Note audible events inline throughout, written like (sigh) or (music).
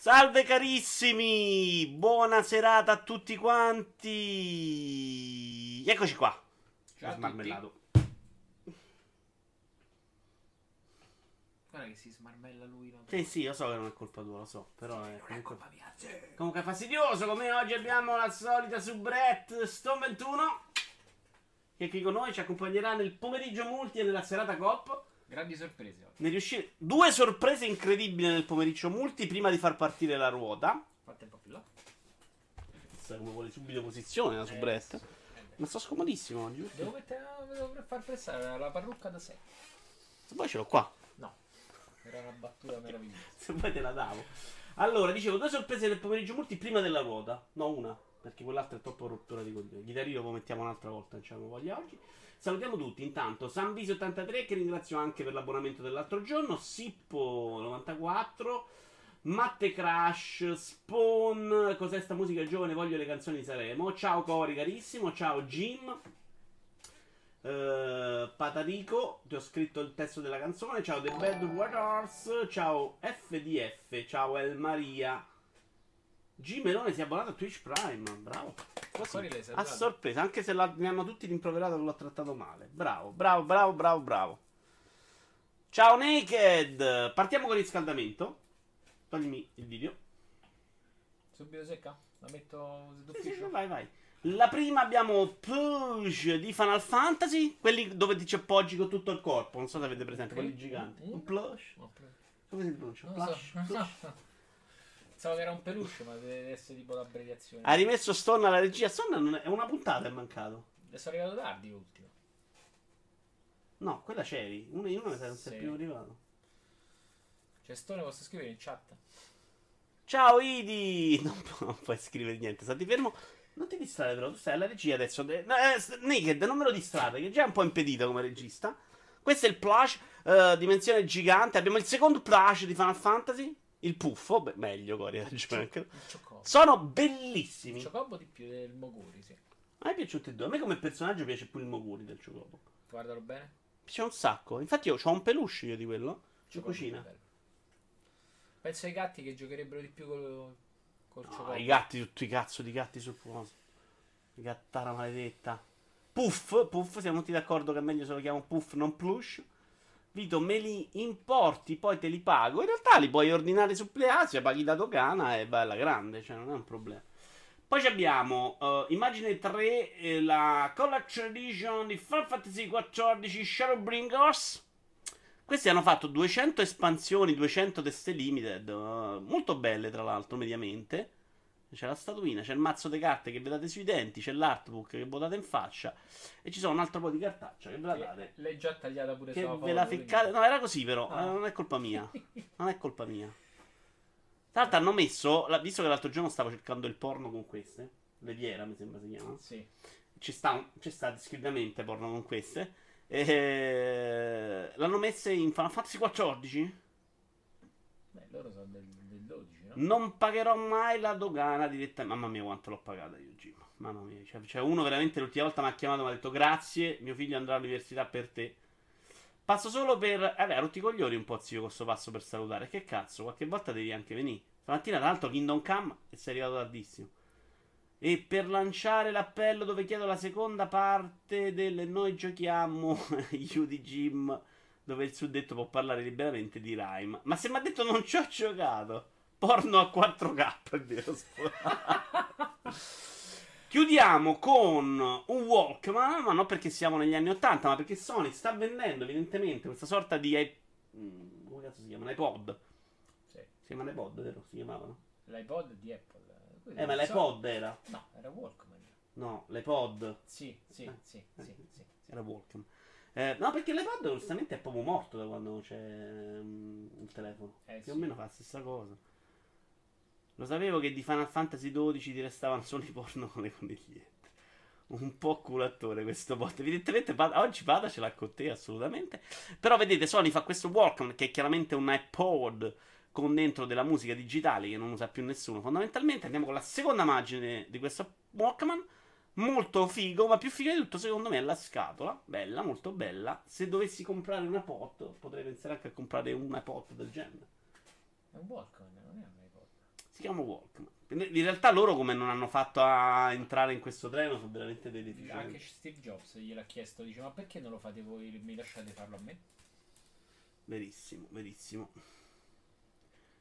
Salve carissimi! Buona serata a tutti quanti! Eccoci qua. Ciao Smarmellato. Guarda che si smarmella lui. No? Sì, sì, io so che non è colpa tua, lo so, però è Non è comunque... colpa mia. sì. Comunque è fastidioso, come oggi abbiamo la solita soubrette Stone 21 che qui con noi ci accompagnerà nel pomeriggio multi e nella serata coop. Grandi sorprese oggi. Ne riuscire... Due sorprese incredibili nel pomeriggio multi prima di far partire la ruota. Fate un po' più là. Sai come vuole subito posizione la soubrette. Eh, sì. Ma sto scomodissimo oggi. Devo, mettere, devo far prestare la parrucca da sé. Se poi ce l'ho qua. No. Era una battuta meravigliosa. Se vuoi te la davo. Allora, dicevo, due sorprese del pomeriggio multi prima della ruota. No, una. Perché quell'altra è troppo rottura di coglioni. Chitarino lo mettiamo un'altra volta, non c'hanno voglia oggi. Salutiamo tutti. Intanto, Sanvisi83, che ringrazio anche per l'abbonamento dell'altro giorno. Sippo94. Matte Crash, Spawn, cos'è sta musica giovane? Voglio le canzoni di Saremo. Ciao Cori carissimo, ciao Jim. Eh, Patarico, ti ho scritto il testo della canzone. Ciao The Bad Waters. Ciao FDF. Ciao El Maria. G Melone si è abbonato a Twitch Prime. Bravo. Così, a sorpresa, anche se la- mi hanno tutti rimproverato che l'ho trattato male. Bravo, bravo, bravo, bravo, bravo. Ciao Naked. Partiamo con il riscaldamento. Toglimi il video. Subito secca? La metto Sì, d'ufficio? sì, vai, vai. La prima abbiamo Push di Final Fantasy, quelli dove ti ci appoggi con tutto il corpo. Non so se avete presente, quelli giganti. Mm. Un plush. No, pre- Come si pronuncia? Plush. so. plush. Pensavo che era un peluche, ma deve essere tipo l'abbreviazione. Ha rimesso Stone alla regia. Stone non è, una puntata è mancato. Le sono arrivato tardi l'ultimo. No, quella c'eri. Uno in uno non sei Sì. più arrivato. Cioè, Stone posso scrivere in chat? Ciao Idi! (laughs) Non, pu- non puoi scrivere niente, stati fermo. Non ti distrarre però, tu stai alla regia adesso. Eh, eh, Naked, non me lo distrarre, che già è un po' impedito come regista. Questo è il plush, eh, dimensione gigante. Abbiamo il secondo plush di Final Fantasy. Il puffo, beh, meglio, Cori, hai ragione. anche- Il Chocobo. Sono Il bellissimi. Chocobo di più del Moguri, sì. A me piaciuti i due. A me come personaggio piace più il Moguri del Chocobo. Guardalo bene. Piace un sacco. Infatti io ho un peluche io di quello. In cucina. è. Penso ai gatti che giocherebbero di più col, col No, Chocobo. i gatti, tutti i cazzo di gatti sul coso. Gattara maledetta. Puff, Puff, siamo tutti d'accordo che è meglio se lo chiamo Puff, non Plush. Vito, me li importi, poi te li pago. In realtà li puoi ordinare su PlayAsia, paghi da dogana e bella grande, cioè non è un problema. Poi abbiamo eh, immagine 3, eh, la Collection Edition di Final Fantasy XIV Shadowbringers. Questi hanno fatto 200 espansioni, 200 teste limited, eh, molto belle tra l'altro, mediamente. C'è la statuina, c'è il mazzo di carte che vedete sui denti, c'è l'artbook che votate in faccia e ci sono un altro po' di cartaccia che ve la date. L'hai già tagliata pure Che ve la quindi- ficcate. No, era così però, Ah. eh, non è colpa mia. (laughs) Non è colpa mia. Tra l'altro hanno messo, visto che l'altro giorno stavo cercando il porno con queste, le Viera mi sembra si chiama. Sì. Ci sta, ci sta discretamente porno con queste. E... L'hanno messe in Final Fantasy XIV. Beh, loro sono del, del 12, no? Non pagherò mai la dogana direttamente. Mamma mia, quanto l'ho pagata io, Jim. Mamma mia. Cioè, c'è uno veramente l'ultima volta mi ha chiamato e mi ha detto grazie, mio figlio andrà all'università per te. Passo solo per. Vabbè, ha rotti i coglioni un po', zio, questo passo per salutare. Che cazzo, qualche volta devi anche venire. Stamattina, tra l'altro, Kingdom Come e sei arrivato tardissimo. E per lanciare l'appello dove chiedo la seconda parte del Noi giochiamo (laughs) You Jim, dove il suddetto può parlare liberamente di Rhyme. Ma se mi ha detto non ci ho giocato, porno a 4K, è vero. Chiudiamo con un Walkman, ma non perché siamo negli anni 80, ma perché Sony sta vendendo evidentemente questa sorta di i- mm, come cazzo si chiama? Un iPod. Sì. Si chiamano iPod, vero? Si chiamavano? L'iPod di Apple. Eh, ma l'iPod era. No, era Walkman. No, l'iPod. Sì, sì, Eh, sì, eh, sì, sì, sì. Era Walkman. Eh, no, perché l'iPod onestamente è proprio morto da quando c'è mm, il telefono. Eh, Più o sì. meno fa la stessa cosa. Lo sapevo che di Final Fantasy XII ti restavano solo i porno con le conigliette. Un po' culattore questo bot. Evidentemente Pada- oggi Pada ce l'ha con te, assolutamente. Però vedete, Sony fa questo Walkman che è chiaramente un iPod con dentro della musica digitale che non usa più nessuno. Fondamentalmente andiamo con la seconda immagine di questo Walkman. Molto figo, ma più figo di tutto secondo me è la scatola. Bella, molto bella. Se dovessi comprare una pot, potrei pensare anche a comprare una pot del genere. È un Walkman, non è un. Si chiama Walkman. In realtà loro come non hanno fatto a entrare in questo treno sono veramente dei deficienti. Anche Steve Jobs gliel'ha chiesto, dice ma perché non lo fate voi, mi lasciate farlo a me? Verissimo, verissimo.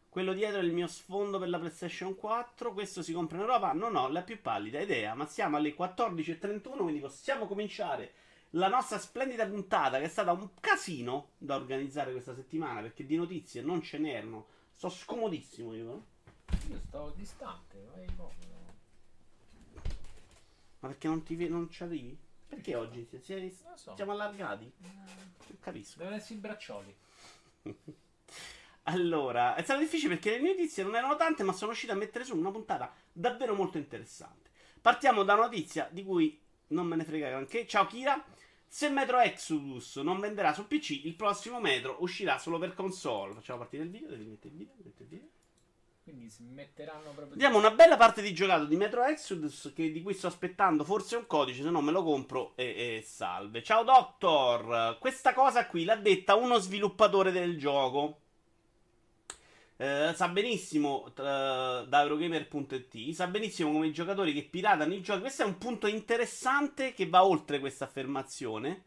Quello dietro è il mio sfondo per la PlayStation 4. Questo si compra in Europa? Non ho la più pallida idea, ma siamo alle 14.31, quindi possiamo cominciare la nostra splendida puntata che è stata un casino da organizzare questa settimana perché di notizie non ce n'erano. Sto scomodissimo io. Io sto distante, vai proprio. Ma perché non ti non ci arrivi? Perché oggi si, si, so. siamo allargati? Non capisco. Devono essere i braccioli. (laughs) allora, è stato difficile perché le notizie non erano tante, ma sono riuscito a mettere su una puntata davvero molto interessante. Partiamo da una notizia di cui non me ne frega granché. Ciao Kira. Se Metro Exodus non venderà su PC, il prossimo Metro uscirà solo per console. Facciamo partire il video, devi mettere il video, mettere il video. Quindi si metteranno proprio. Vediamo una bella parte di giocato di Metro Exodus che, di cui sto aspettando forse un codice, se no me lo compro e, e salve. Ciao Doctor, questa cosa qui l'ha detta uno sviluppatore del gioco. Eh, sa benissimo tra, da Eurogamer.it sa benissimo come i giocatori che piratano i giochi. Questo è un punto interessante che va oltre questa affermazione.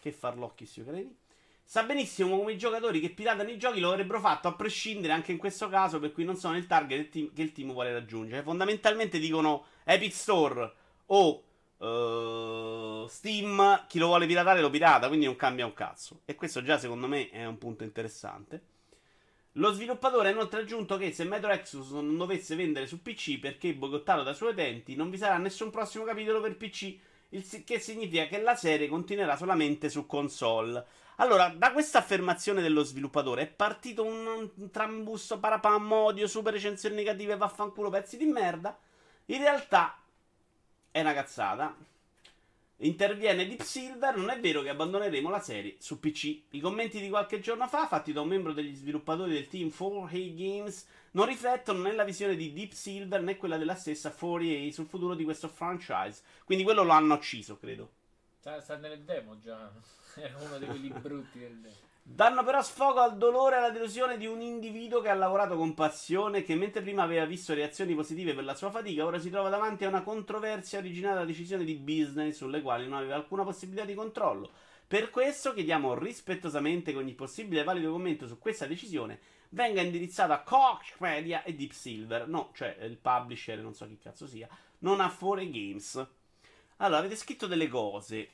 Che farlocchi, si credi? Sa benissimo come i giocatori che piratano i giochi lo avrebbero fatto a prescindere anche in questo caso, per cui non sono il target che il team vuole raggiungere. Fondamentalmente dicono Epic Store o uh, Steam, chi lo vuole piratare lo pirata, quindi non cambia un cazzo. E questo già secondo me è un punto interessante. Lo sviluppatore ha inoltre aggiunto che se Metro Exodus non dovesse vendere su PC perché boicottato dai suoi utenti, non vi sarà nessun prossimo capitolo per PC, il che significa che la serie continuerà solamente su console. Allora, da questa affermazione dello sviluppatore è partito un, un trambusto parapam, odio, super recensioni negative, vaffanculo, pezzi di merda. In realtà è una cazzata. Interviene Deep Silver, non è vero che abbandoneremo la serie su PC. I commenti di qualche giorno fa, fatti da un membro degli sviluppatori del team 4A Games, non riflettono né la visione di Deep Silver né quella della stessa 4A sul futuro di questo franchise. Quindi quello lo hanno ucciso, credo. Sta, sta nelle demo già. (laughs) Era uno di quelli brutti del. Danno però sfogo al dolore e alla delusione di un individuo che ha lavorato con passione e che mentre prima aveva visto reazioni positive per la sua fatica, ora si trova davanti a una controversia originata da decisioni di business sulle quali non aveva alcuna possibilità di controllo. Per questo chiediamo rispettosamente che ogni possibile e valido commento su questa decisione venga indirizzato a Koch Media e Deep Silver, no, cioè il publisher, non so chi cazzo sia, non a 4 Games. Allora, avete scritto delle cose.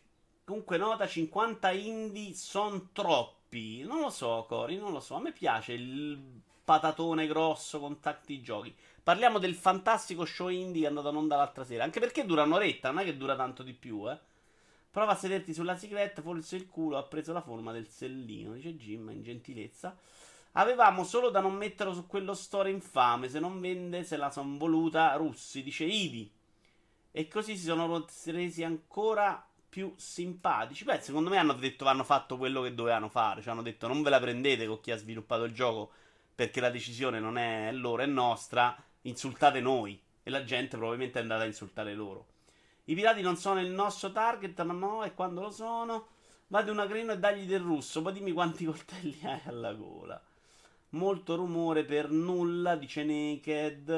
Comunque nota 50 indie sono troppi. Non lo so, Cori, non lo so. A me piace il patatone grosso con tanti giochi. Parliamo del fantastico show indie che è andato in onda l'altra sera. Anche perché dura un'oretta, non è che dura tanto di più, eh. Prova a sederti sulla cicletta, forse il culo ha preso la forma del sellino, dice Jim in gentilezza. Avevamo solo da non metterlo su quello store infame, se non vende se la son voluta russi, dice Idi. E così si sono resi ancora più simpatici. Beh, secondo me hanno detto hanno fatto quello che dovevano fare. Cioè hanno detto non ve la prendete con chi ha sviluppato il gioco perché la decisione non è loro, è nostra. Insultate noi. E la gente probabilmente è andata a insultare loro. I pirati non sono il nostro target, ma no, e quando lo sono? Vado una grino e dagli del russo. Poi dimmi quanti (laughs) coltelli hai alla gola. Molto rumore per nulla, dice Naked.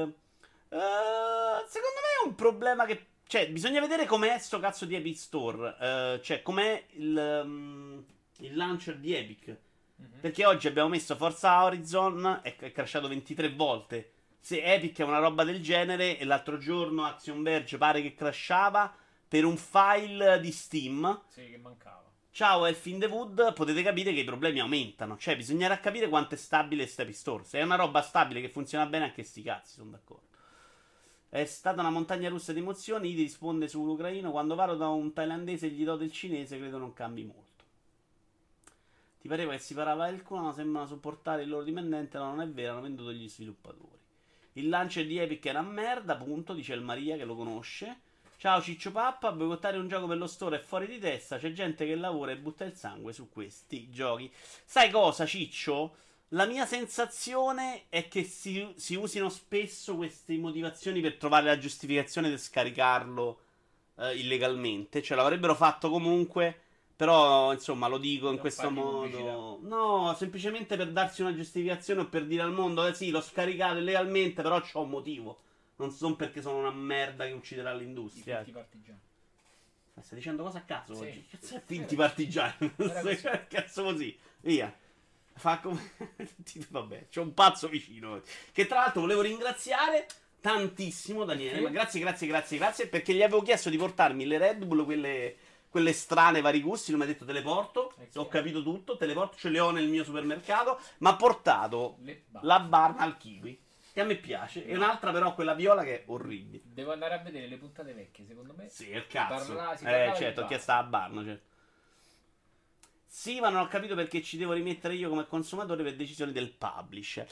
Uh, secondo me è un problema che cioè, bisogna vedere com'è sto cazzo di Epic Store. Uh, cioè, com'è il, um, il launcher di Epic. Mm-hmm. Perché oggi abbiamo messo Forza Horizon e è crashato 23 volte. Se Epic è una roba del genere, e l'altro giorno Action Verge pare che crashava per un file di Steam. Sì, che mancava. Ciao Elf in the Wood, potete capire che i problemi aumentano. Cioè, bisognerà capire quanto è stabile sta Epic Store. Se è una roba stabile che funziona bene, anche sti cazzi, sono d'accordo. È stata una montagna russa di emozioni. Idi risponde sull'ucraino. Quando vado da un thailandese e gli do del cinese, credo non cambi molto. Ti pareva che si parava il culo, ma sembrano supportare il loro dipendente. No, non è vero, hanno venduto gli sviluppatori. Il lancio di Epic era merda, punto, dice il Maria che lo conosce. Ciao Ciccio Pappa, boicottare un gioco per lo store è fuori di testa. C'è gente che lavora e butta il sangue su questi giochi. Sai cosa, Ciccio? La mia sensazione è che si, si, usino spesso queste motivazioni per trovare la giustificazione per scaricarlo eh, illegalmente. Cioè, l'avrebbero fatto comunque Però, insomma, lo dico in Non questo modo. No, semplicemente per darsi una giustificazione o per dire al mondo, eh sì, l'ho scaricato illegalmente, però c'ho un motivo. Non sono perché sono una merda che ucciderà l'industria. finti partigiani. Ma Stai dicendo cosa a caso Sì. oggi? Cazzo è finti partigiani? (laughs) Cazzo così. Via. Fa come... (laughs) Vabbè, c'è un pazzo vicino. Che tra l'altro volevo ringraziare tantissimo Daniele. Sì. Ma grazie, grazie, grazie, grazie. Perché gli avevo chiesto di portarmi le Red Bull, quelle, quelle strane, vari gusti. Non mi ha detto te le porto. Eh, Ho sì. capito tutto. Te le porto, ce le ho nel mio supermercato. Ma ha portato Le ba- la Barna al kiwi. Che a me piace. E un'altra però, quella viola, che è orribile. Devo andare a vedere le puntate vecchie, secondo me. Sì, è il cazzo. Parla- eh, certo, ho bar. chiesto a Barno, certo. Sì, ma non ho capito perché ci devo rimettere io come consumatore per decisioni del publisher.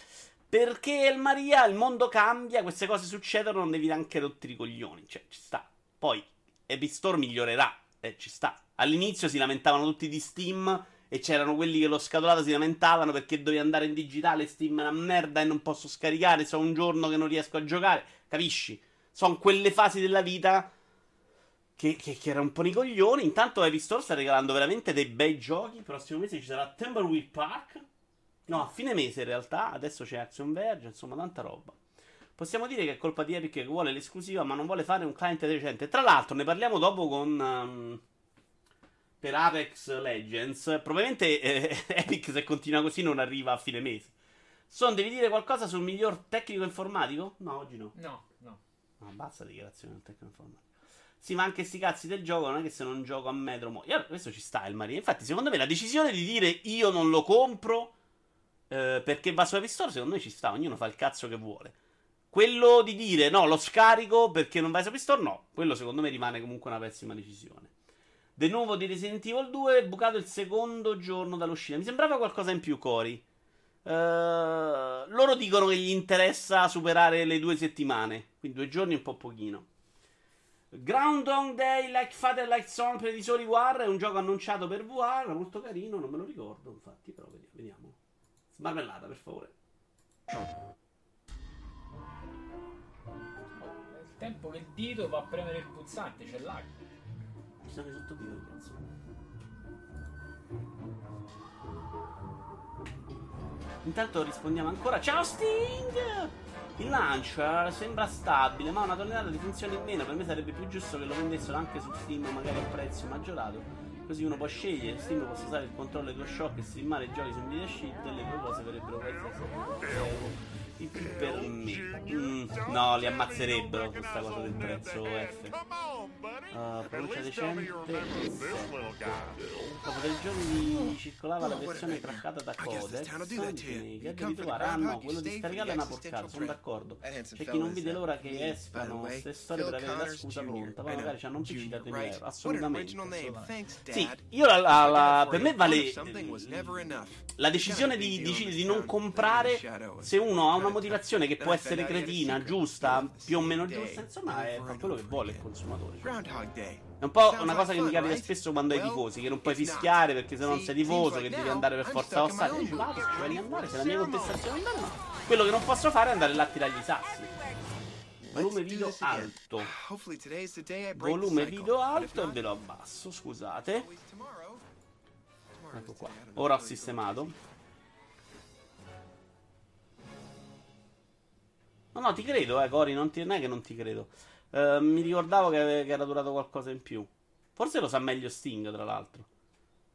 Perché il Maria, il mondo cambia, queste cose succedono, non devi neanche rotti i coglioni. Cioè, ci sta. Poi, Epic Store migliorerà. Eh, ci sta. All'inizio si lamentavano tutti di Steam e c'erano quelli che lo scatolato si lamentavano perché dovevi andare in digitale, Steam è una merda e non posso scaricare, so un giorno che non riesco a giocare. Capisci? Sono quelle fasi della vita che, che, che erano un po' i coglioni. Intanto Epic Store sta regalando veramente dei bei giochi. Il prossimo mese ci sarà Timberwheel Park. No, a fine mese in realtà. Adesso c'è Action Verge, insomma, tanta roba. Possiamo dire che è colpa di Epic che vuole l'esclusiva, ma non vuole fare un client decente. Tra l'altro, ne parliamo dopo con. ehm, per Apex Legends. Probabilmente eh, (laughs) Epic, se continua così, non arriva a fine mese. Son, devi dire qualcosa sul miglior tecnico informatico? No, oggi no. No, no. No, basta dichiarazione del tecnico informatico. Sì, ma anche sti cazzi del gioco non è che se non gioco a metro muoio. Allora, questo ci sta il Maria. Infatti, secondo me la decisione di dire io non lo compro eh, perché va su App Store, secondo me ci sta. Ognuno fa il cazzo che vuole. Quello di dire no, lo scarico perché non vai su App Store, no. Quello secondo me rimane comunque una pessima decisione. De nuovo di Resident Evil 2, bucato il secondo giorno dall'uscita. Mi sembrava qualcosa in più, Cori. Eh, loro dicono che gli interessa superare le due settimane. Quindi due giorni un po' pochino. Groundhog Day, Like Father, Like Son, Predatori War è un gioco annunciato per VR, molto carino, non me lo ricordo infatti, però vediamo. vediamo. Smarmellata, per favore. Nel tempo che il dito va a premere il pulsante, c'è lag. Ci sono i sottotitoli, cazzo. Intanto rispondiamo ancora. Ciao Sting! Il launcher sembra stabile, ma una tonnellata di funzioni in meno. Per me sarebbe più giusto che lo vendessero anche su Steam, magari a prezzo maggiorato. Così uno può scegliere. Steam possa usare il controllo di shock e streamare i giochi su Media Sheet e le due cose verrebbero in più per me. Mm, no, li ammazzerebbero questa cosa del prezzo F. Uh, pronuncia decente. Dopo tre giorni circolava la versione craccata da Codex. Che devi trovare. Ah no, quello di scaricarla è una porcata, sono d'accordo. C'è chi non vede l'ora che escano queste storie per avere la scusa pronta. Poi magari c'hanno un PC da 3 euro. Assolutamente. Sì, io la, la- la- per me vale la decisione di, di, di non comprare se uno ha una motivazione che può essere cretina, giusta, più o meno giusta, insomma, è quello che vuole il consumatore. È un po' una cosa che mi capita spesso quando hai tifosi, che non puoi fischiare perché se non sei tifoso, che devi andare per forza allo stadio. Dici, vado, ci voglio andare, se la mia contestazione è no. Quello che non posso fare è andare là a tirargli i sassi. Volume video alto. Volume video alto e ve lo abbasso, scusate. Ecco qua. Ora ho sistemato. No, no, ti credo, eh, Cori, non, ti- non è che non ti credo. Eh, mi ricordavo che, che era durato qualcosa in più. Forse lo sa meglio Sting, tra l'altro.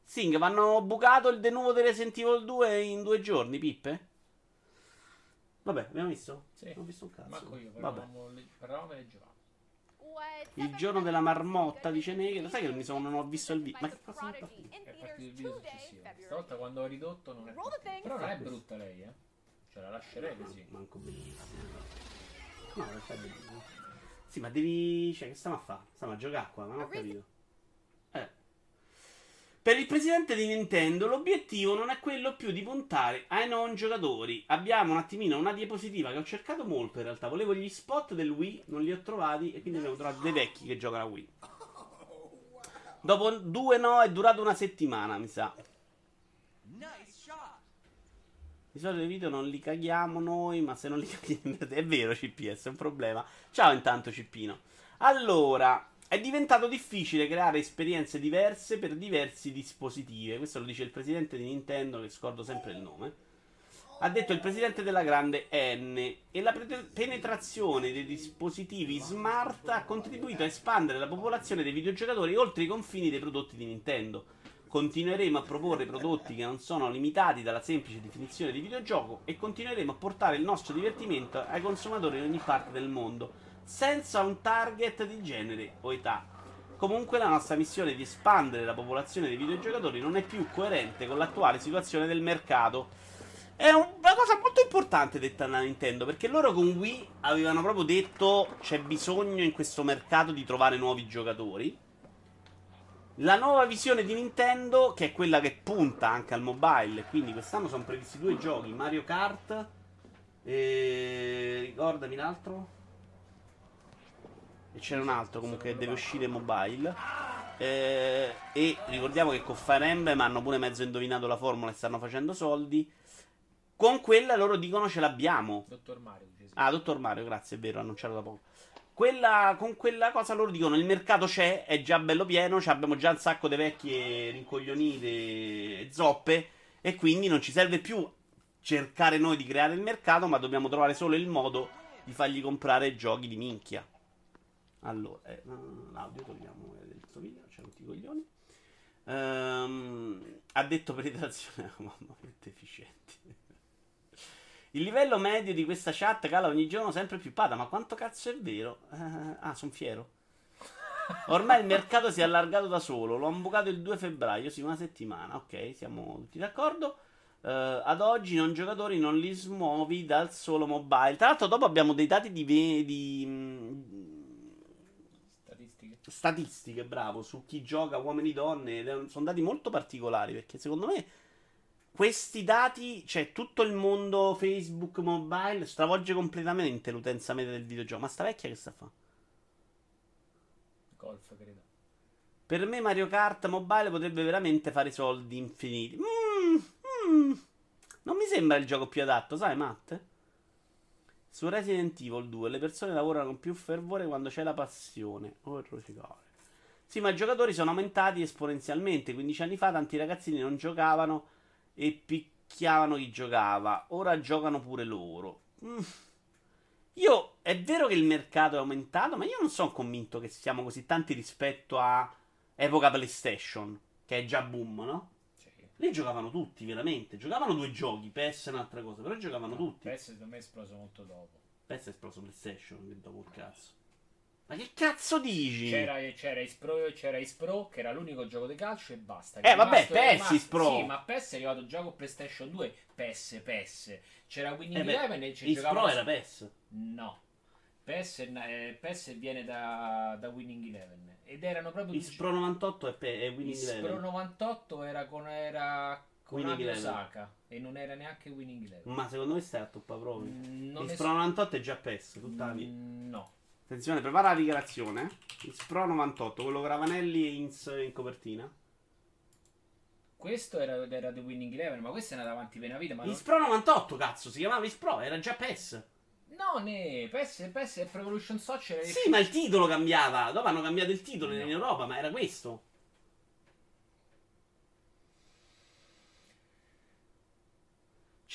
Sting, vanno bucato il de nuovo di Resident Evil 2 in due giorni, Pippe? Vabbè, abbiamo visto? Sì. Non ho visto un cazzo. Manco io, Vabbè. parlavamo, e giocavamo. Il giorno della marmotta, dice Negro. Sai che non mi sono, non ho visto il video. Ma che cosa mi fa? È partito il video successivo. Stavolta quando ho ridotto non è partito. Però non è brutta lei, eh. Cioè la lascerei così. Manco bellissimo. No, in realtà è bellissimo. Sì, ma devi. Cioè, che stiamo a fare? Stiamo a giocare qua, ma non ho capito. Eh. Per il presidente di Nintendo l'obiettivo non è quello più di puntare ai non giocatori. Abbiamo un attimino una diapositiva che ho cercato molto in realtà. Volevo gli spot del Wii, non li ho trovati e quindi abbiamo trovato dei vecchi che giocano a Wii. Dopo due no è durato una settimana, mi sa. Di solito i video non li caghiamo noi, ma se non li (laughs) caghiamo è vero CPS, è un problema. Ciao intanto Cippino. Allora, è diventato difficile creare esperienze diverse per diversi dispositivi. Questo lo dice il presidente di Nintendo, che scordo sempre il nome. Ha detto il presidente della grande N. E la penetrazione dei dispositivi smart ha contribuito a espandere la popolazione dei videogiocatori oltre i confini dei prodotti di Nintendo. Continueremo a proporre prodotti che non sono limitati dalla semplice definizione di videogioco e continueremo a portare il nostro divertimento ai consumatori in ogni parte del mondo senza un target di genere o età. Comunque la nostra missione di espandere la popolazione dei videogiocatori non è più coerente con l'attuale situazione del mercato. È una cosa molto importante detta da Nintendo, perché loro con Wii avevano proprio detto c'è bisogno in questo mercato di trovare nuovi giocatori. La nuova visione di Nintendo, che è quella che punta anche al mobile, quindi quest'anno sono previsti due giochi, Mario Kart e... ricordami l'altro? E c'era un altro comunque che deve uscire mobile. Eh, e ricordiamo che con Fire Emblem hanno pure mezzo indovinato la formula e stanno facendo soldi. Con quella loro dicono ce l'abbiamo. Dottor Mario. Ah, Dottor Mario, grazie, è vero, annunciato da poco. Quella, con quella cosa loro dicono il mercato c'è, è già bello pieno, abbiamo già un sacco di vecchie rincoglionite zoppe e quindi non ci serve più cercare noi di creare il mercato, ma dobbiamo trovare solo il modo di fargli comprare giochi di minchia. Allora, eh, l'audio togliamo del suo video, c'è tutti i coglioni. Um, ha detto (laughs) penetrazione, (laughs) mamma mia, deficienti. Il livello medio di questa chat cala ogni giorno sempre più pada, ma quanto cazzo è vero? Uh, ah, sono fiero. Ormai il mercato si è allargato da solo. L'ho ambucato il 2 febbraio, sì, una settimana. Ok, siamo tutti d'accordo. Uh, ad oggi non giocatori non li smuovi dal solo mobile. Tra l'altro, dopo abbiamo dei dati di, di, statistiche, bravo, su chi gioca, uomini e donne. Sono dati molto particolari perché secondo me questi dati, cioè tutto il mondo Facebook mobile, stravolge completamente l'utenza media del videogioco. Ma sta vecchia che sta a fare? Golf, credo. Per me Mario Kart mobile potrebbe veramente fare soldi infiniti. Mm, mm. Non mi sembra il gioco più adatto, sai, Matt? Su Resident Evil 2 le persone lavorano con più fervore quando c'è la passione. Orrorificare. Sì, ma i giocatori sono aumentati esponenzialmente. 15 anni fa tanti ragazzini non giocavano e picchiavano chi giocava. Ora giocano pure loro. Mm. Io è vero che il mercato è aumentato, ma io non sono convinto che siamo così tanti rispetto a epoca PlayStation, che è già boom, no? Lì giocavano tutti, veramente. Giocavano due giochi, PS è un'altra cosa, però giocavano no, tutti. PS secondo me è esploso molto dopo. PS è esploso PlayStation, che dopo il cazzo. Ma che cazzo dici? C'era, c'era, Ispro, c'era Ispro, che era l'unico gioco di calcio e basta. Eh, vabbè, PES Ispro. Sì, ma PES è arrivato già con PlayStation 2. PES, PES. C'era Winning eh Eleven e ci Ispro era PES? No. PES, eh, PES viene da, da Winning Eleven. Ed erano proprio. Ispro 98 è, Pe- Winning Ispro Eleven. Ispro 98 era con. Era con Winning Osaka e non era neanche Winning Eleven. Ma secondo me stai a toppa proprio. Mm, Ispro es- 98 è già PES, tutta mm, No. Attenzione, prepara la dichiarazione. Ispro 98, quello con Ravanelli e Inz in copertina. Questo era, era The Winning Eleven, ma questo era davanti per una vita. Ispro non... 98, cazzo, si chiamava Ispro, era già PES. No, ne, PES, PES e Pro Evolution Soccer. Sì, ma il titolo cambiava. Dopo hanno cambiato il titolo no. in Europa, ma era questo.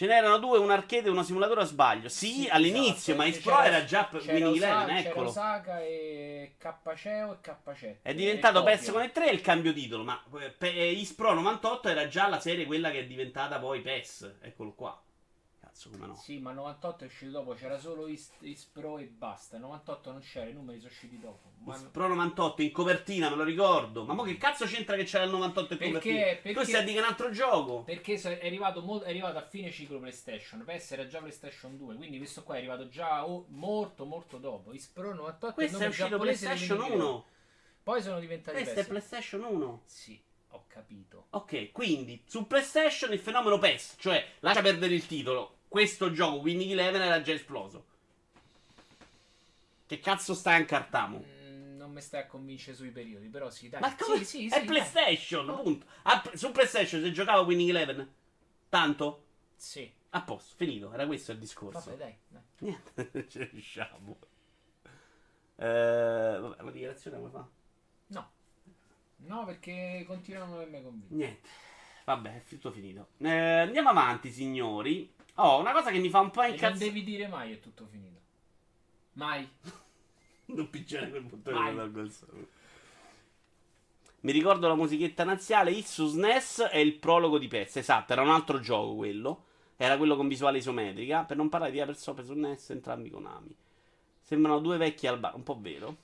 Ce n'erano due, un arcade e uno simulatore a sbaglio. Sì, sì all'inizio, esatto. ma X Pro era già Winning Eleven, eccolo. Osaka e KCEO e KC. È diventato PES con il 3 il cambio titolo, ma X Pro 98 era già la serie quella che è diventata poi PES. Eccolo qua cazzo, come no? Sì, ma 98 è uscito dopo, c'era solo Is, Is Pro e basta. 98 non c'era, i numeri sono usciti dopo. Ma... Is Pro 98 in copertina, me lo ricordo. Ma mo che cazzo c'entra che c'era il 98 in perché, copertina? Perché, stai a dire un altro gioco. Perché è arrivato, mo- è arrivato a fine ciclo PlayStation. PS era già PlayStation 2, quindi questo qua è arrivato già oh, molto molto dopo. Is Pro 98 Questo è uscito PlayStation 1. Poi sono diventati Questo è PlayStation 1. Sì. Ho capito. Ok, quindi su PlayStation il fenomeno PES, cioè lascia perdere il titolo questo gioco Winning Eleven era già esploso. Che cazzo stai a incartamo? Mm, non mi stai a convincere sui periodi, però sì, dai. Ma come? Sì, sì, è sì, PlayStation, dai. punto. A, su PlayStation si giocava Winning Eleven? Tanto? Sì. A posto, finito. Era questo il discorso. Vabbè, dai. dai. Niente, (laughs) ci riusciamo. Eh, vabbè, la dichiarazione come fa? No. No, perché continuano a non avermi convinto. Niente. Vabbè, è tutto finito. Eh, andiamo avanti, signori. Oh, una cosa che mi fa un po' E non incazzare. devi dire mai è tutto finito. Mai. (laughs) Non picciare quel bottone tolgo il sole. Mi ricordo la musichetta naziale. It su SNES è il prologo di PES. Esatto, era un altro gioco quello. Era quello con visuale isometrica. Per non parlare di Apersope su NES, entrambi Konami. Sembrano due vecchi al bar. Un po' vero.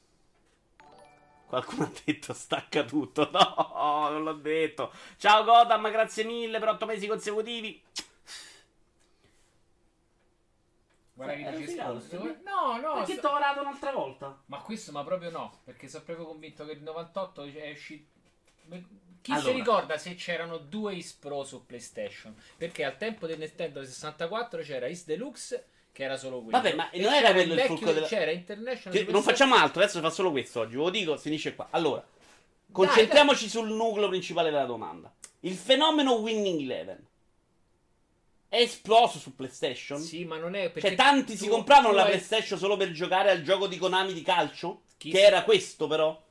Qualcuno ha detto stacca tutto. (laughs) No, non l'ho detto. Ciao Gotham, grazie mille per otto mesi consecutivi. Guarda Eh, che tirato, esposto. sì. No, no. Perché sta- ti ho orato un'altra volta? Ma questo, ma proprio no. Perché sono proprio convinto che il 98 è uscito. Chi Allora. si ricorda se c'erano due Is Pro su PlayStation? Perché al tempo del Nintendo 64 c'era Is Deluxe, che era solo quello. Vabbè, ma E non era quello il fulcro della- C'era International. Che- non facciamo altro, adesso fa solo questo oggi. Ve lo dico, finisce qua. Allora, concentriamoci sul nucleo principale della domanda. Il fenomeno Winning Eleven è esploso su PlayStation? Sì, ma non è perché Cioè, tanti si tu- compravano tu la hai- PlayStation solo per giocare al gioco di Konami di calcio? Chi che si- era questo, però.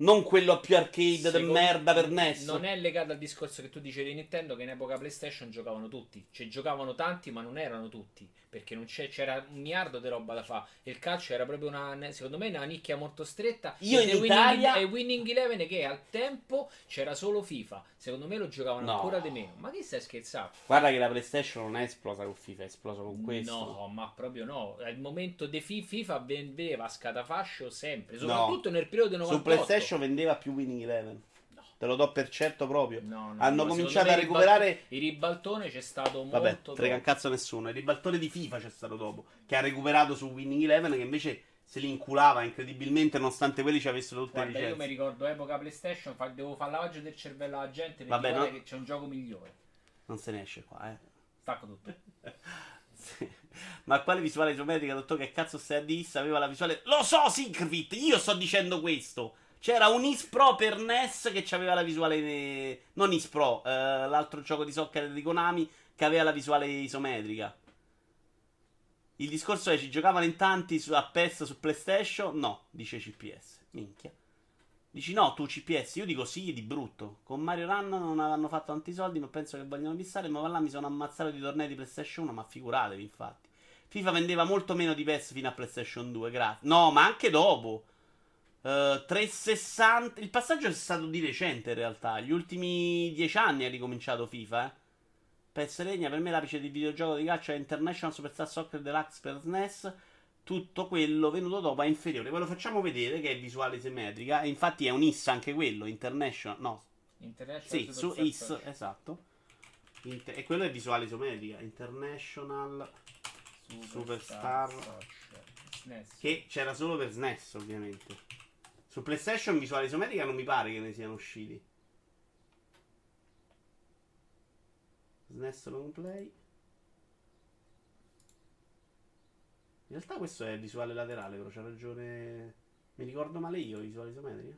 Non quello più arcade de Secondo- merda per NES. Non è legato al discorso che tu dicevi di Nintendo che in epoca PlayStation giocavano tutti. Cioè giocavano tanti, ma non erano tutti. Perché c'era un miliardo di roba da fare. E il calcio era proprio una. Secondo me una nicchia molto stretta. Io in Italia- E Winning Eleven che al tempo c'era solo FIFA. Secondo me lo giocavano No. ancora di meno. Ma chi stai scherzando? Guarda che la PlayStation non è esplosa con FIFA, è esplosa con questo. No, ma proprio no. Al momento di Fi- FIFA vendeva a scatafascio sempre. Soprattutto nel periodo 98. Su PlayStation vendeva più Winning Eleven. No. Te lo do per certo proprio. No, no, Hanno no, cominciato a recuperare. Il ribaltone c'è stato Vabbè, molto frega un cazzo nessuno. Il ribaltone di FIFA c'è stato dopo. Che ha recuperato su Winning Eleven. Che invece se li inculava incredibilmente, nonostante quelli ci avessero tutte Guarda, le io mi licenze. ricordo epoca PlayStation, fa- devo fare lavaggio del cervello alla gente perché Vabbè, no. che c'è un gioco migliore. Non se ne esce qua, eh. Stacco tutto. (laughs) Sì. Ma quale visuale isometrica, dottor? Che cazzo stai a dis? Aveva la visuale. Lo so, Synchvit! Io sto dicendo questo. C'era un Is Pro per NES che aveva la visuale. Non Is Pro, eh, l'altro gioco di soccer di Konami che aveva la visuale isometrica. Il discorso è: ci giocavano in tanti su, a PES su PlayStation? No, dice CPS. Minchia. Dici no, tu CPS, io dico sì di brutto. Con Mario Run non hanno fatto tanti soldi, ma penso che vogliono pissare. Ma là mi sono ammazzato di tornei di PlayStation 1, ma figuratevi infatti. FIFA vendeva molto meno di PES fino a PlayStation 2, grazie. No, ma anche dopo. Eh, 360. Il passaggio è stato di recente in realtà. Gli ultimi 10 anni è ricominciato FIFA, eh. PES Regna, per me l'apice del videogioco di calcio è International Superstar Soccer Deluxe per SNES. Tutto quello venuto dopo è inferiore. Ve lo facciamo vedere che è visuale simmetrica. E infatti è un IS anche quello. International. No, International sì, su Superstar IS, Soccer. esatto. Inter- e quello è visuale isometrica. International. Superstar. Soccer. SNES. Che c'era solo per SNES, ovviamente. Su PlayStation visuale isometrica non mi pare che ne siano usciti. SNES long play. In realtà questo è visuale laterale, però c'ha ragione. Mi ricordo male io, visuale isometrica.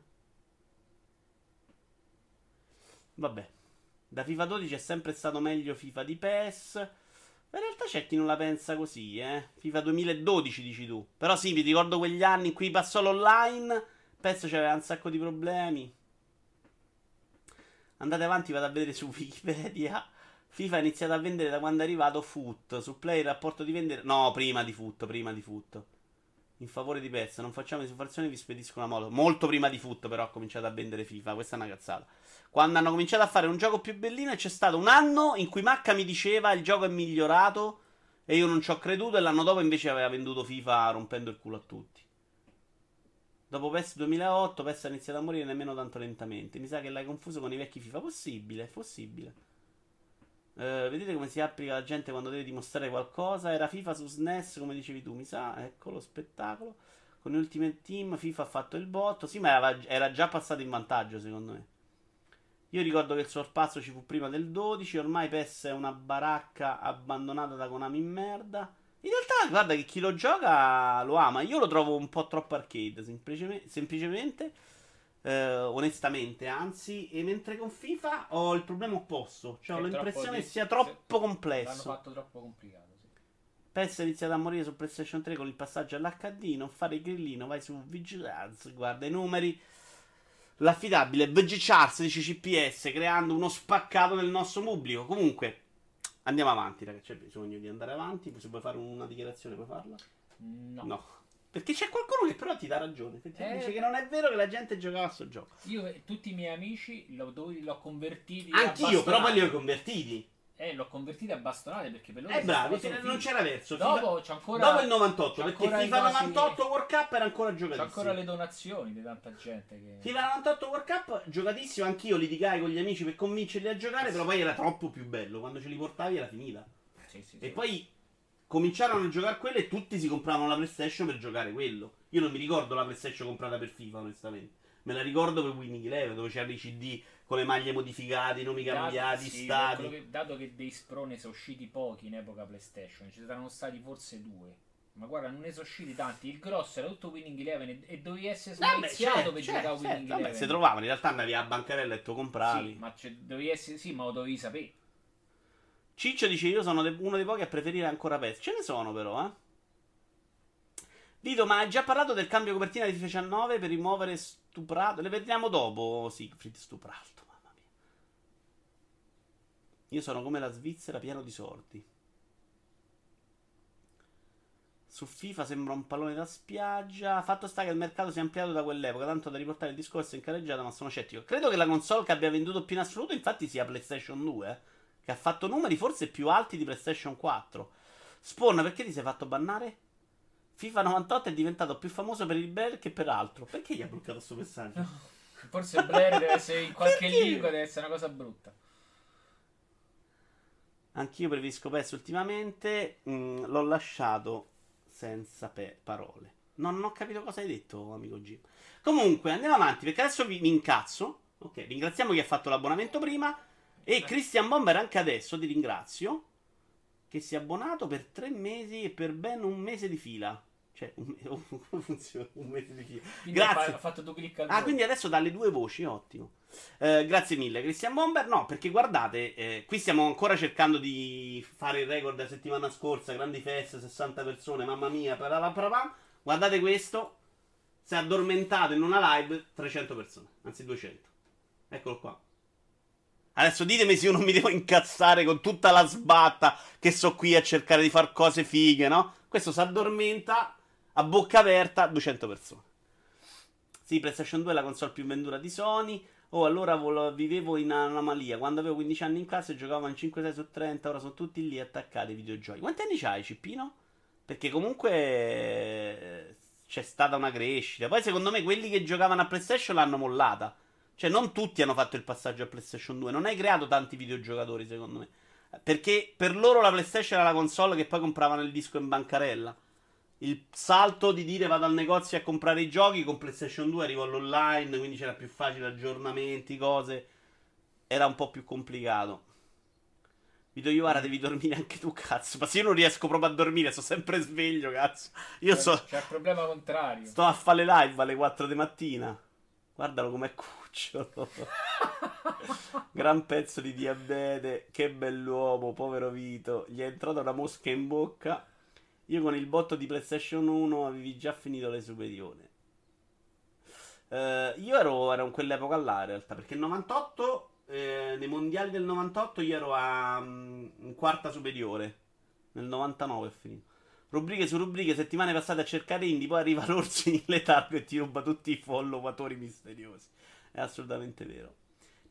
Vabbè. Da FIFA 12 è sempre stato meglio FIFA di PES. In realtà c'è chi non la pensa così, eh. FIFA 2012 dici tu. Però sì, mi ricordo quegli anni in cui passò l'online. PES c'aveva un sacco di problemi. Andate avanti, vado a vedere su Wikipedia. FIFA ha iniziato a vendere da quando è arrivato Foot. Su Play il rapporto di vendere. No, prima di Foot, prima di Foot. In favore di PES, non facciamo disoccupazione, vi spedisco una moto. Molto prima di Foot, però, ha cominciato a vendere FIFA. Questa è una cazzata. Quando hanno cominciato a fare un gioco più bellino, e c'è stato un anno in cui Macca mi diceva il gioco è migliorato. E io non ci ho creduto. E l'anno dopo invece aveva venduto FIFA rompendo il culo a tutti. Dopo PES 2008, PES ha iniziato a morire nemmeno tanto lentamente. Mi sa che l'hai confuso con i vecchi FIFA. Possibile, possibile. Eh, vedete come si applica la gente quando deve dimostrare qualcosa. Era FIFA su SNES, come dicevi tu, mi sa. Ecco lo spettacolo. Con Ultimate Team, FIFA ha fatto il botto. Sì, ma era, era già passato in vantaggio, secondo me. Io ricordo che il sorpasso ci fu prima del 12. Ormai PES è una baracca abbandonata da Konami in merda. In realtà, guarda che chi lo gioca lo ama. Io lo trovo un po' troppo arcade, semplicemente. semplicemente eh, onestamente, anzi, e mentre con FIFA ho il problema opposto. Cioè, ho l'impressione che sia troppo sì. L'hanno complesso. fatto troppo complicato. Sì. PES è iniziato a morire su PlayStation 3 con il passaggio all'HD. Non fare il grillino, vai su Vigilance. Guarda i numeri. l'affidabile VG Charts dice CPS creando uno spaccato nel nostro pubblico. Comunque, andiamo avanti, ragazzi. C'è bisogno di andare avanti. Se vuoi fare una dichiarazione, puoi farla? No. No. Perché c'è qualcuno che però ti dà ragione. Che ti Eh. dice che non è vero che la gente giocava a sto gioco. Io e tutti i miei amici l'ho, l'ho convertiti Anch'io, però poi li ho convertiti. Eh, l'ho convertiti a bastonate perché per loro Eh, solo non c'era verso. Dopo FIFA- ancora, Dopo il 98, c'è perché FIFA i cosi- 98 World Cup era ancora C'è giocatissimo. ancora le donazioni di tanta gente che... FIFA 98 World Cup giocatissimo, anch'io litigai con gli amici per convincerli a giocare, però poi era troppo più bello, quando ce li portavi era finita. Sì, sì, E sì. poi cominciarono a giocare quello e tutti si compravano la PlayStation per giocare quello. Io non mi ricordo la PlayStation comprata per FIFA, onestamente. Me la ricordo per Winning Eleven, dove c'erano i CD con le maglie modificate, i nomi Dato- cambiati, sì, stati. che- dato che dei sprone sono usciti pochi in epoca PlayStation, ci saranno stati forse due. Ma guarda, non ne sono usciti tanti. Il grosso era tutto Winning Eleven e, dovevi essere Vabbè, certo, per certo, giocare a Winning certo, vabbè, Eleven. si trovavano, in realtà andavi a bancarella e tu compravi. Sì, ma dovevi essere, sì, ma lo dovevi sapere. Ciccio dice: Io sono de- uno dei pochi a preferire ancora PES. Ce ne sono, però, eh. Vito, ma hai già parlato del cambio copertina di FIFA 19 per rimuovere stuprato? Le vediamo dopo, Siegfried stuprato. Io sono come la Svizzera pieno di sordi. Su FIFA sembra un pallone da spiaggia. Fatto sta che il mercato si è ampliato da quell'epoca, tanto da riportare il discorso in careggiata, ma sono scettico. Credo che la console che abbia venduto più in assoluto, infatti, sia PlayStation 2, eh, che ha fatto numeri forse più alti di PlayStation 4. Spawn, perché ti sei fatto bannare? FIFA 98 è diventato più famoso per il bel che per altro. Perché gli ha bloccato questo messaggio? (laughs) Forse Blair deve essere in (laughs) qualche lingua, deve essere una cosa brutta. Anch'io preferisco PES ultimamente. mm, l'ho lasciato senza pe- parole. No, non ho capito cosa hai detto, amico Jim. Comunque, andiamo avanti perché adesso vi, mi incazzo. Ok, ringraziamo chi ha fatto l'abbonamento prima. E Christian Bomber anche adesso ti ringrazio. Che si è abbonato per tre mesi e per ben un mese di fila. Cioè, un, (laughs) funziona? Un mese di fila. Quindi Grazie. Ha, ha fatto due clic al Ah, quindi adesso dalle due voci, ottimo. Eh, grazie mille, Christian Bomber. No, perché guardate, eh, qui stiamo ancora cercando di fare il record della settimana scorsa. Grandi feste, 60 persone, mamma mia. parala, parapam. Guardate questo. Si è addormentato in una live 300 persone, anzi 200. Eccolo qua. Adesso ditemi se io non mi devo incazzare con tutta la sbatta che so qui a cercare di fare cose fighe, no? Questo si addormenta a bocca aperta 200 persone. Sì, PlayStation 2 è la console più venduta di Sony. Oh, allora vol- vivevo in anomalia. Quando avevo 15 anni in classe giocavo in 5, 6 su 30. Ora sono tutti lì attaccati ai videogiochi. Quanti anni c'hai, Cippino? Perché comunque eh, c'è stata una crescita. Poi secondo me quelli che giocavano a PlayStation l'hanno mollata. Cioè, non tutti hanno fatto il passaggio a PlayStation 2. Non hai creato tanti videogiocatori, secondo me. Perché per loro la PlayStation era la console che poi compravano il disco in bancarella. Il salto di dire vado al negozio a comprare i giochi con PlayStation 2 arrivo all'online, quindi c'era più facile aggiornamenti, cose. Era un po' più complicato. Vito Iovara devi dormire anche tu, cazzo. Ma se io non riesco proprio a dormire, sto sempre sveglio, cazzo. Io so, C'è il problema contrario. sto a fare le live alle 4 di mattina. Guardalo com'è cucciolo. (laughs) Gran pezzo di diabete. Che bell'uomo, povero Vito. Gli è entrata una mosca in bocca. Io con il botto di PlayStation 1 avevi già finito le superiori. Eh, io ero, ero in quell'epoca là, in realtà, perché il 98, eh, nei mondiali del 98, io ero a in quarta superiore. Nel 99 è finito. Rubriche su rubriche, settimane passate a cercare indie, poi arriva (laughs) l'orso in letargo e ti ruba tutti i followatori misteriosi. È assolutamente vero.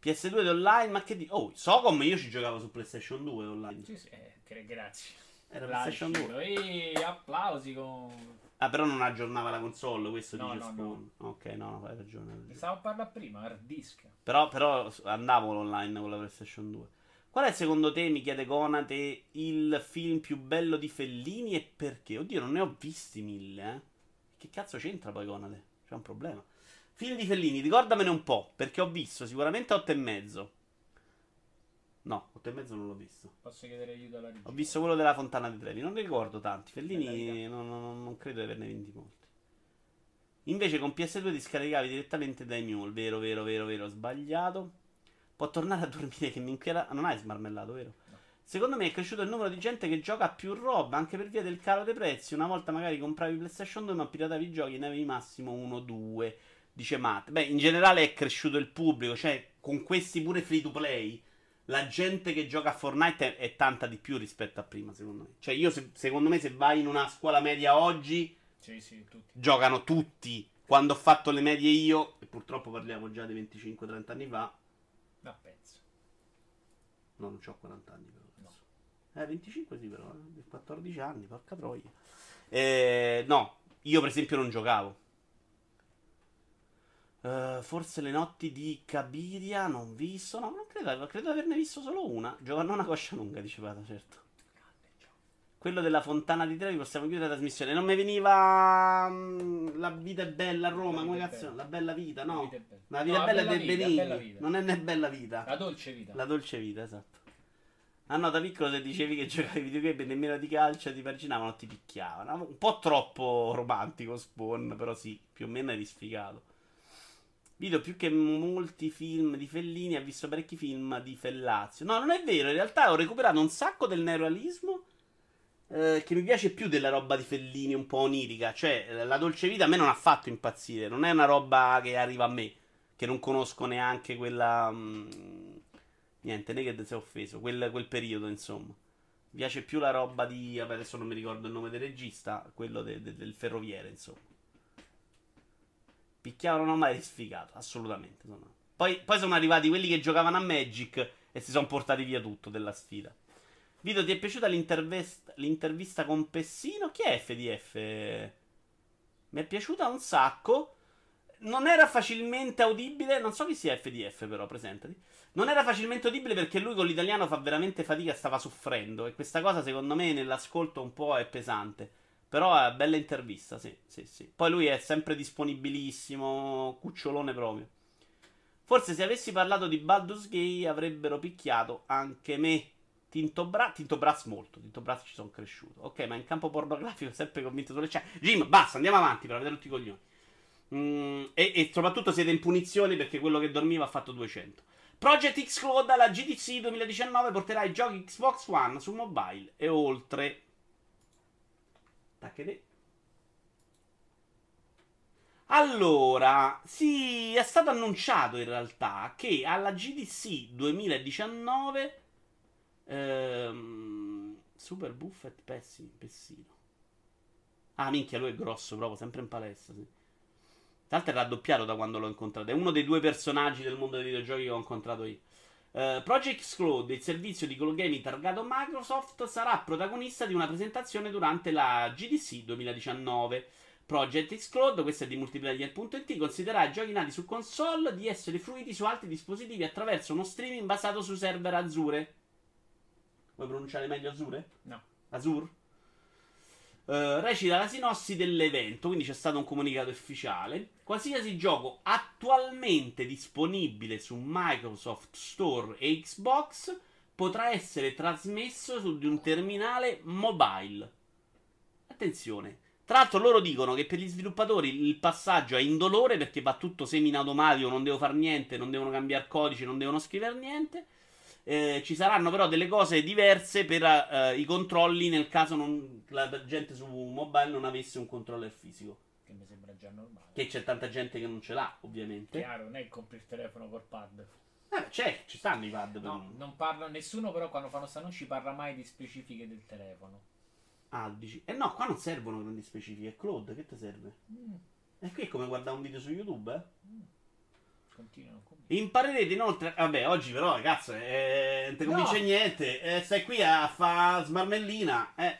PS2 di online, ma che di... Oh, Socom io ci giocavo su PlayStation 2 online. Sì, sì, eh, grazie. Era PlayStation 2. E applausi con... Ah, però non aggiornava la console, questo No, dice no, Spawn. Ok, no, no, hai ragione. ragione. stavo a parlare prima, hard disk. Però, però andavo online con la PlayStation 2. Qual è secondo te, mi chiede Conate, il film più bello di Fellini e perché? Oddio, non ne ho visti mille, eh. Che cazzo c'entra poi Conate? C'è un problema. Film di Fellini, ricordamene un po', perché ho visto sicuramente 8 e mezzo. No, 8 e mezzo non l'ho visto. Posso chiedere aiuto alla regia? Ho visto quello della Fontana di Trevi, non ricordo tanti. Fellini non, non- non credo di averne vinti molti. Invece con PS2 ti scaricavi direttamente dai Mule, vero, vero, vero, vero, sbagliato. Può tornare a dormire che mi inquieta. Non hai smarmellato, vero? No. Secondo me è cresciuto il numero di gente che gioca a più roba, anche per via del calo dei prezzi. Una volta magari compravi PlayStation 2, ma piratavi i giochi e ne avevi massimo uno o due. Dice Matt. Beh, in generale è cresciuto il pubblico, cioè con questi pure free to play. La gente che gioca a Fortnite è, è tanta di più rispetto a prima, secondo me. Cioè, io, se, secondo me, se vai in una scuola media oggi, Sì, sì, tutti. giocano tutti. Quando ho fatto le medie io, e purtroppo parliamo già di 25-30 anni fa, No, penso. no, non ho 40 anni però. No. Eh, 25 sì, però, eh, 14 anni, porca troia. Eh, no, io per esempio non giocavo. Eh, forse le notti di Cabiria non visto. No, non credo, credo di averne visto solo una. Giovanna una coscia lunga, diceva, certo. Quello della Fontana di Trevi possiamo chiudere la trasmissione. Non mi veniva mm, La vita è bella a Roma, La come cazzo? bella. La bella vita, no. La vita è bella. La vita No, è bella bella vita, bella vita. Non è né bella vita. La dolce vita. La dolce vita, esatto. Ah no, da piccolo se dicevi che giocavi ai videogame nemmeno di calcio ti paginavano, ti picchiavano. Un po' troppo romantico Spawn, però sì, più o meno eri sfigato. Vito più che molti film di Fellini ha visto parecchi film di Fellazio. No, non è vero, in realtà ho recuperato un sacco del neorealismo eh, che mi piace più della roba di Fellini un po' onirica. Cioè, la dolce vita a me non ha fatto impazzire, non è una roba che arriva a me, che non conosco neanche quella... mm, Niente, Naked si è offeso. Quel, quel periodo, insomma. Mi piace più la roba di. Vabbè, adesso non mi ricordo il nome del regista. Quello de- de- del ferroviere, insomma. Picchiavano ho mai sfigato. Assolutamente. Poi, poi sono arrivati quelli che giocavano a Magic e si sono portati via tutto della sfida. Vito, ti è piaciuta l'intervist- l'intervista con Pessino? Chi è FDF? Mi è piaciuta un sacco. Non era facilmente audibile. Non so chi sia FDF, però, presentati. Non era facilmente udibile perché lui con l'italiano fa veramente fatica, stava soffrendo. E questa cosa, secondo me, nell'ascolto un po' è pesante. Però è bella intervista, sì, sì, sì. Poi lui è sempre disponibilissimo, cucciolone proprio. Forse se avessi parlato di Baldur's Gay avrebbero picchiato anche me. Tinto, Bra- Tinto Brass molto, Tinto Brass ci sono cresciuto. Ok, ma in campo pornografico sempre convinto sulle chat. Jim, basta, andiamo avanti per vedere tutti i coglioni. Mm, e, e soprattutto siete in punizione perché quello che dormiva ha fatto 200. Project X Cloud alla GDC 2019 porterà i giochi Xbox One su mobile e oltre. Tacchete. Allora, sì, è stato annunciato in realtà che alla GDC 2019 ehm, Super Buffett pessimo, pessino. Ah, minchia, lui è grosso proprio, sempre in palestra, sì. Tra l'altro è raddoppiato da quando l'ho incontrato. È uno dei due personaggi del mondo dei videogiochi che ho incontrato io. Eh, Project Exclude, il servizio di call gaming targato Microsoft, sarà protagonista di una presentazione durante la GDC 2019. Project Exclude, questo è di multiplayer.it, considera i giochi nati su console di essere fruiti su altri dispositivi attraverso uno streaming basato su server Azure. Vuoi pronunciare meglio Azure? No. Azure? Eh, recita la sinossi dell'evento, quindi c'è stato un comunicato ufficiale. Qualsiasi gioco attualmente disponibile su Microsoft Store e Xbox potrà essere trasmesso su di un terminale mobile. Attenzione. Tra l'altro loro dicono che per gli sviluppatori il passaggio è indolore perché va tutto semi in automatico, non devo fare niente, non devono cambiare codice, non devono scrivere niente. Eh, ci saranno però delle cose diverse per eh, i controlli nel caso non- la gente su mobile non avesse un controller fisico. Che mi sembra già normale. Che c'è tanta gente che non ce l'ha, ovviamente. Chiaro, non è compri il telefono col pad. Eh, c'è, ci stanno i pad. No, non parla nessuno, però quando fanno sta non ci parla mai di specifiche del telefono. Ah, dici. Eh no, qua non servono grandi specifiche. È Claude, che ti serve? Mm, E qui è come guardare un video su YouTube, eh? continuano con Imparerete inoltre. Vabbè, oggi però, cazzo, eh, non ti No. convince niente. Eh, stai qui a fa smarmellina. Eh.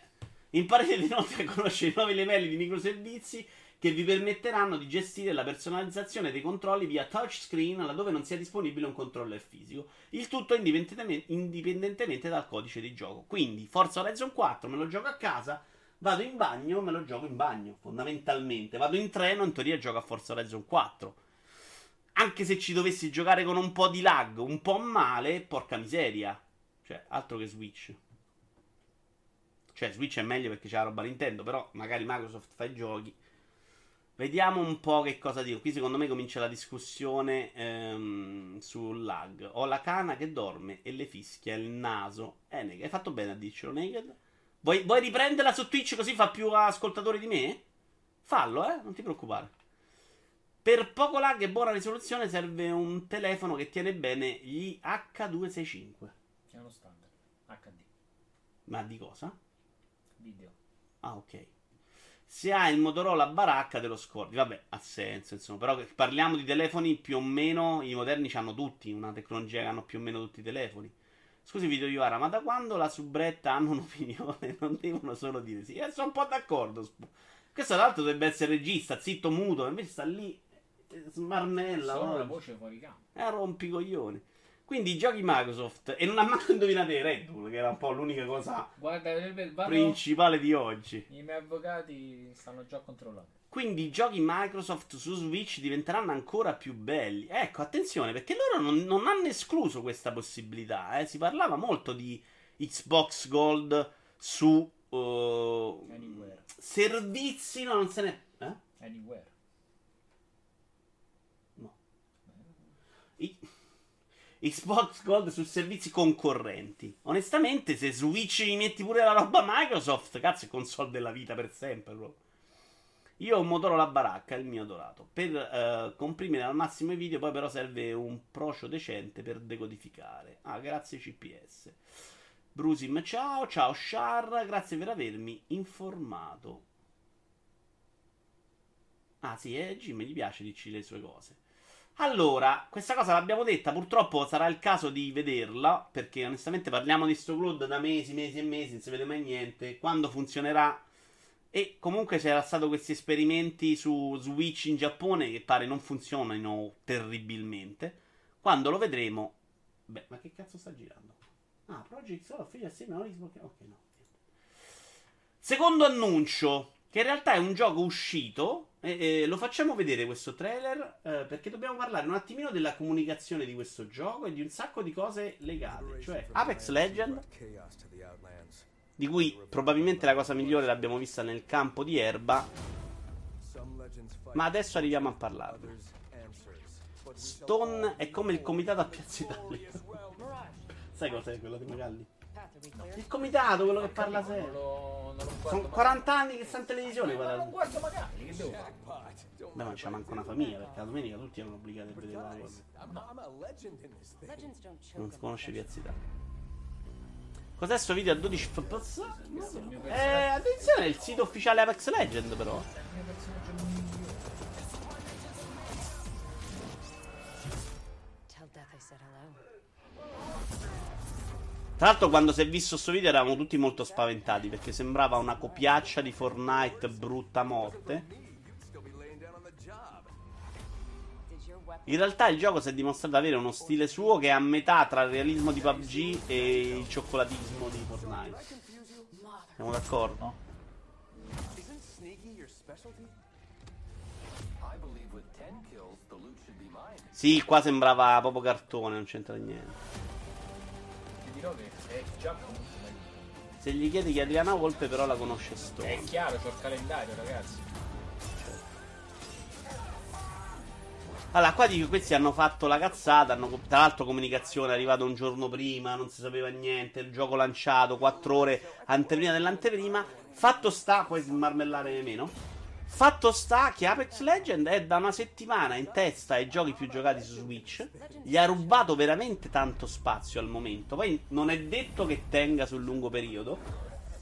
Imparerete inoltre a conoscere i nuovi livelli di microservizi che vi permetteranno di gestire la personalizzazione dei controlli via touchscreen laddove non sia disponibile un controller fisico. Il tutto indipendentemente, indipendentemente dal codice di gioco. Quindi, Forza Horizon 4 me lo gioco a casa. Vado in bagno, me lo gioco in bagno, fondamentalmente. Vado in treno, in teoria gioco a Forza Horizon 4. Anche se ci dovessi giocare con un po' di lag, un po' male, porca miseria. Cioè, altro che Switch. Cioè, Switch è meglio perché c'è la roba Nintendo, però magari Microsoft fa i giochi. Vediamo un po' che cosa dico. Qui secondo me comincia la discussione ehm, sul lag. Ho la cana che dorme e le fischia il naso. Eh, Naked, hai fatto bene a dircelo, Naked. Vuoi, vuoi riprenderla su Twitch così fa più ascoltatori di me? Fallo, eh, non ti preoccupare. Per poco lag e buona risoluzione serve un telefono che tiene bene gli H265. È uno standard. HD. Ma di cosa? Video. Ah, ok. Se hai il Motorola baracca te lo scordi. Vabbè, ha senso, insomma. Però che parliamo di telefoni più o meno, i moderni hanno tutti, una tecnologia che hanno più o meno tutti i telefoni. Scusi Vito Iovara, ma da quando la subretta hanno un'opinione? (laughs) Non devono solo dire sì. Eh, sono un po' d'accordo. Questo tra l'altro dovrebbe essere regista, zitto, muto, invece sta lì, smarmella. Solo la voce fuori campo. Eh, rompicoglioni. Quindi i giochi Microsoft, e non ha mai indovinato Red Bull, che era un po' l'unica cosa Guarda, vado- principale di oggi. i miei avvocati stanno già controllando. Quindi i giochi Microsoft su Switch diventeranno ancora più belli. Ecco, attenzione, perché loro non, non hanno escluso questa possibilità. eh. Si parlava molto di Xbox Gold su uh, servizi, no, non se ne... Eh? Anywhere. No. I- Xbox Gold su servizi concorrenti. Onestamente, se Switch mi metti pure la roba Microsoft, cazzo, è console della vita per sempre. proprio. Io ho un Motorola baracca, il mio dorato. Per eh, comprimere al massimo i video, poi però serve un procio decente per decodificare. Ah, grazie CPS. Brusim, ciao, ciao Char, grazie per avermi informato. Ah sì, eh, Jim gli piace dirci le sue cose. Allora, questa cosa l'abbiamo detta, purtroppo sarà il caso di vederla, perché onestamente parliamo di sto cloud da mesi, mesi e mesi, non si vede mai niente. Quando funzionerà? E comunque c'erano stati questi esperimenti su Switch in Giappone che pare non funzionino terribilmente. Quando lo vedremo... Beh, ma che cazzo sta girando? Ah, Project Solo figlia assieme a. Ok, no. Secondo annuncio, che in realtà è un gioco uscito. e- e lo facciamo vedere questo trailer eh, perché dobbiamo parlare un attimino della comunicazione di questo gioco e di un sacco di cose legate. Cioè, Apex Legend, di cui probabilmente la cosa migliore l'abbiamo vista nel campo di erba. Ma adesso arriviamo a parlarne. Stone è come il comitato a Piazza Italia. Sai cos'è quello di Magalli? Il comitato, quello che parla Non sempre. lo, non lo Sono mai. 40 anni che sta in televisione. Ma guarda. non guardo magari, che devo fare? Beh, non c'è manco una famiglia perché la domenica tutti erano obbligati a vedere la cosa. Non si conosce Piazza Italia. Cos'è sto video a 12 fps? Eh, attenzione, è il sito ufficiale Apex Legend però. Tell Death I said hello. Tra l'altro quando si è visto sto video eravamo tutti molto spaventati perché sembrava una copiaccia di Fortnite brutta morte. In realtà il gioco si è dimostrato avere uno stile suo che è a metà tra il realismo di PUBG e il cioccolatismo di Fortnite. Siamo d'accordo? Isn't sneaky your specialty? I believe with 10 kills, the loot should be mine. Sì, qua sembrava proprio cartone, non c'entra niente. Ti dirò che è già comunque. Se gli chiedi chi è Adriana Volpe però la conosce È Stone. chiaro, c'ho il calendario, ragazzi. Allora, qua dico questi hanno fatto la cazzata, hanno, tra l'altro comunicazione è arrivata un giorno prima, non si sapeva niente, il gioco lanciato, 4 ore anteprima dell'anteprima. Fatto sta, puoi smarmellare meno. Fatto sta che Apex Legend è da una settimana in testa ai giochi più giocati su Switch. Gli ha rubato veramente tanto spazio al momento. Poi non è detto che tenga sul lungo periodo.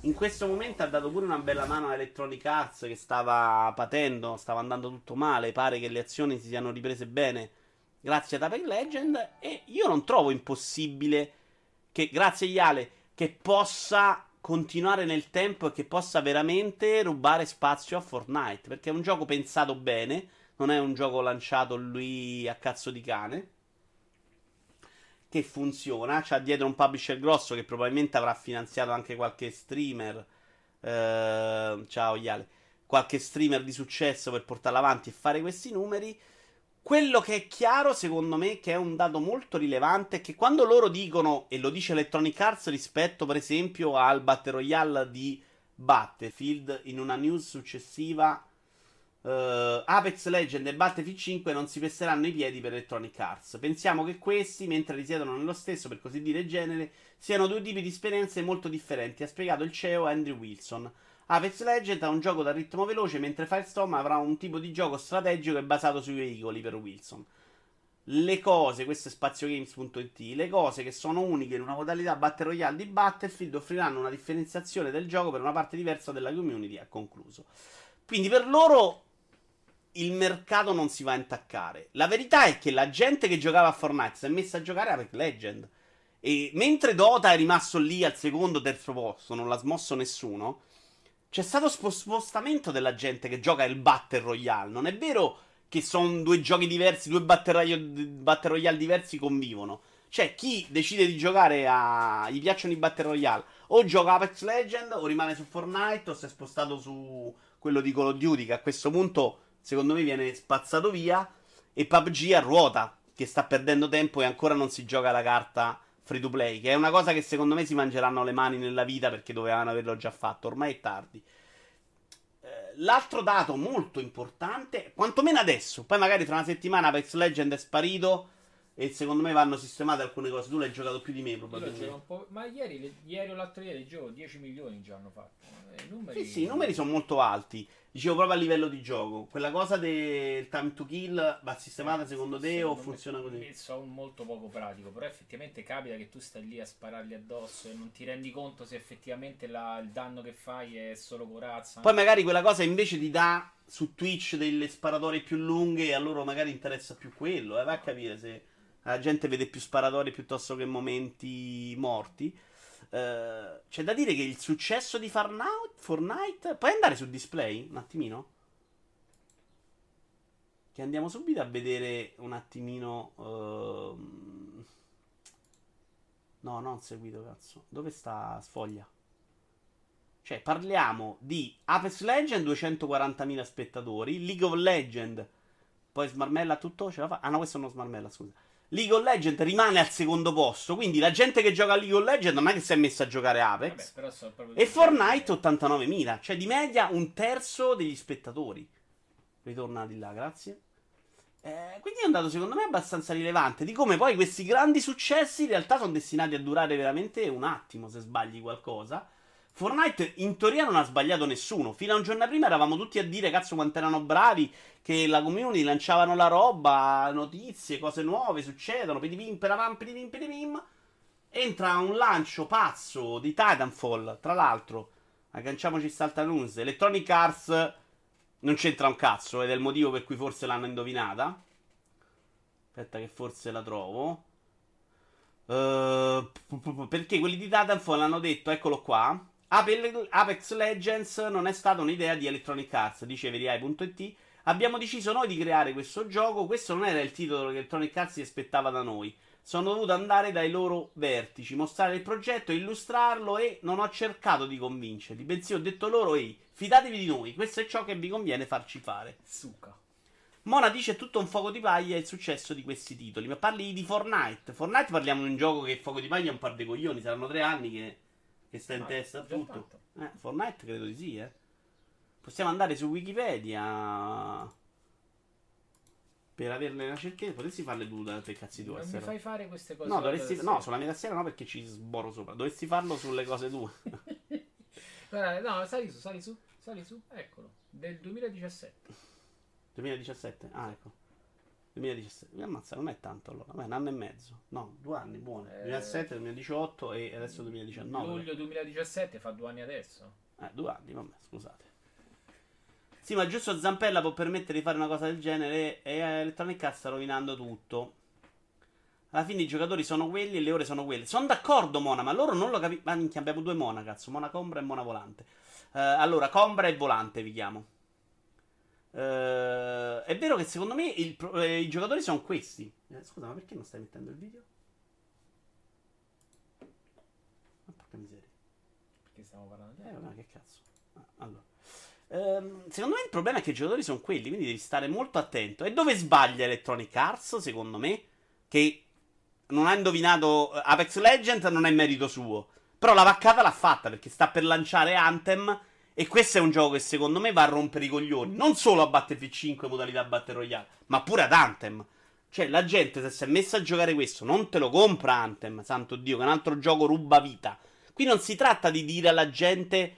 In questo momento ha dato pure una bella mano a Electronic Arts che stava patendo, stava andando tutto male. Pare che le azioni si siano riprese bene grazie ad Apex Legend. E io non trovo impossibile che, grazie Iale, che possa continuare nel tempo e che possa veramente rubare spazio a Fortnite. Perché è un gioco pensato bene, non è un gioco lanciato lui a cazzo di cane. Che funziona, c'ha dietro un publisher grosso che probabilmente avrà finanziato anche qualche streamer. eh, ciao Iale. Qualche streamer di successo per portarla avanti e fare questi numeri. Quello che è chiaro, secondo me, che è un dato molto rilevante, è che quando loro dicono, e lo dice Electronic Arts rispetto, per esempio, al Battle Royale di Battlefield, in una news successiva, eh, Apex Legend e Battlefield 5 non si pesseranno i piedi per Electronic Arts. Pensiamo che questi, mentre risiedono nello stesso, per così dire, genere, siano due tipi di esperienze molto differenti, ha spiegato il CEO Andrew Wilson. Apex Legends ha un gioco da ritmo veloce, mentre Firestorm avrà un tipo di gioco strategico e basato sui veicoli per Wilson. Le cose, questo è spaziogames.it, le cose che sono uniche in una modalità Battle Royale di Battlefield offriranno una differenziazione del gioco per una parte diversa della community, ha concluso. Quindi per loro il mercato non si va a intaccare. La verità è che la gente che giocava a Fortnite si è messa a giocare a Apex Legend. E mentre Dota è rimasto lì al secondo, terzo posto, non l'ha smosso nessuno, c'è stato spo- spostamento della gente che gioca il Battle Royale. Non è vero che sono due giochi diversi, due Battle Royale, Battle Royale diversi convivono. Cioè, chi decide di giocare a. gli piacciono i Battle Royale, o gioca Apex Legend, o rimane su Fortnite, o si è spostato su quello di Call of Duty, che a questo punto, secondo me, viene spazzato via. E PUBG a ruota, che sta perdendo tempo e ancora non si gioca la carta free to play, che è una cosa che secondo me si mangeranno le mani nella vita perché dovevano averlo già fatto, ormai è tardi. Eh, L'altro dato molto importante, quantomeno adesso, poi magari tra una settimana Apex Legend è sparito e secondo me vanno sistemate alcune cose. Tu l'hai giocato più di me probabilmente. Ma ieri, ieri o l'altro ieri gioco 10 milioni già hanno fatto. Eh, I numeri... Sì, sì, i numeri sono molto alti. Dicevo proprio a livello di gioco. Quella cosa del time to kill va sistemata secondo te o Secondo me- funziona così? Sono molto poco pratico, però effettivamente capita che tu stai lì a spararli addosso e non ti rendi conto se effettivamente la- il danno che fai è solo corazza. Poi magari quella cosa invece ti dà su Twitch delle sparatorie più lunghe e a loro magari interessa più quello. Eh, va a capire se la gente vede più sparatori piuttosto che momenti morti. Eh, c'è da dire che il successo di Fortnite, Fortnite... Puoi andare su display un attimino? Che andiamo subito a vedere un attimino... ehm, No, non seguito, cazzo. Dove sta Sfoglia? Cioè, parliamo di Apex Legend 240.000 spettatori, League of Legend, poi smarmella tutto, ce la fa? Ah no, questo non smarmella, scusa. League of Legend rimane al secondo posto, quindi la gente che gioca a League of Legend non è che si è messa a giocare Vabbè, Apex. sono proprio E Fortnite 89.000, cioè di media un terzo degli spettatori. Ritorna di là, grazie. Eh, quindi è un dato secondo me abbastanza rilevante di come poi questi grandi successi in realtà sono destinati a durare veramente un attimo se sbagli qualcosa. Fortnite in teoria non ha sbagliato nessuno. Fino a un giorno prima eravamo tutti a dire cazzo quanto erano bravi, che la community lanciavano la roba, notizie, cose nuove succedono, pedipim, peravam, pedipim, pedipim. Entra un lancio pazzo di Titanfall, tra l'altro, agganciamoci Salta News, Electronic Arts non c'entra un cazzo ed è il motivo per cui forse l'hanno indovinata. Aspetta che forse la trovo. Pu- perché quelli di Titanfall hanno detto, eccolo qua, Apex Legends non è stata un'idea di Electronic Arts, dice Veriai.it. Abbiamo deciso noi di creare questo gioco, questo non era il titolo che Electronic Arts si aspettava da noi. Sono dovuto andare dai loro vertici, mostrare il progetto, illustrarlo e non ho cercato di convincerli, bensì ho detto loro, ehi, fidatevi di noi, questo è ciò che vi conviene farci fare. Succa. Mona dice tutto un fuoco di paglia il successo di questi titoli, ma parli di Fortnite. Fortnite parliamo di un gioco che fuoco di paglia è un par di coglioni, saranno tre anni che, che sta in Ah, testa a tutto. Eh, Fortnite credo di sì, eh. Possiamo andare su Wikipedia per averne una certezza. Potessi farle tu da te cazzi tuoi. Non mi fai fare queste cose. No, dovresti, no, sulla mia tastiera no perché ci sboro sopra. Dovresti farlo sulle cose tue. (laughs) Guarda, no, sali su, sali su, sali su, eccolo. Del 2017. 2017? Ah, ecco. 2017. Mi ammazza, non è tanto allora. Vabbè, un anno e mezzo. No, due anni, buono. Eh. 2017, 2018 e adesso 2019. Luglio 2017 fa due anni adesso. Eh, due anni, vabbè, scusate. Sì, ma giusto Zampella può permettere di fare una cosa del genere e Electronic Arts sta rovinando tutto. Alla fine i giocatori sono quelli e le ore sono quelle. Sono d'accordo, Mona, ma loro non lo capiscono. Ma minchia, abbiamo due Mona, cazzo. Mona Combra e Mona Volante. Eh, allora, Combra e Volante vi chiamo. Eh, è vero che secondo me il eh, i giocatori sono questi. Eh, scusa, ma perché non stai mettendo il video? Ma porca miseria. Perché stiamo parlando di Eh, vabbè, che cazzo. Ah, allora. Ehm, secondo me il problema è che i giocatori sono quelli, quindi devi stare molto attento. E dove sbaglia Electronic Arts, secondo me? Che non ha indovinato eh, Apex Legends, non è merito suo. Però la vaccata l'ha fatta perché sta per lanciare Anthem. E questo è un gioco che secondo me va a rompere i coglioni. Non solo a Battlefield 5 modalità Battle Royale, ma pure ad Anthem. Cioè, la gente se si è messa a giocare questo, non te lo compra Anthem, santo Dio, che è un altro gioco ruba vita. Qui non si tratta di dire alla gente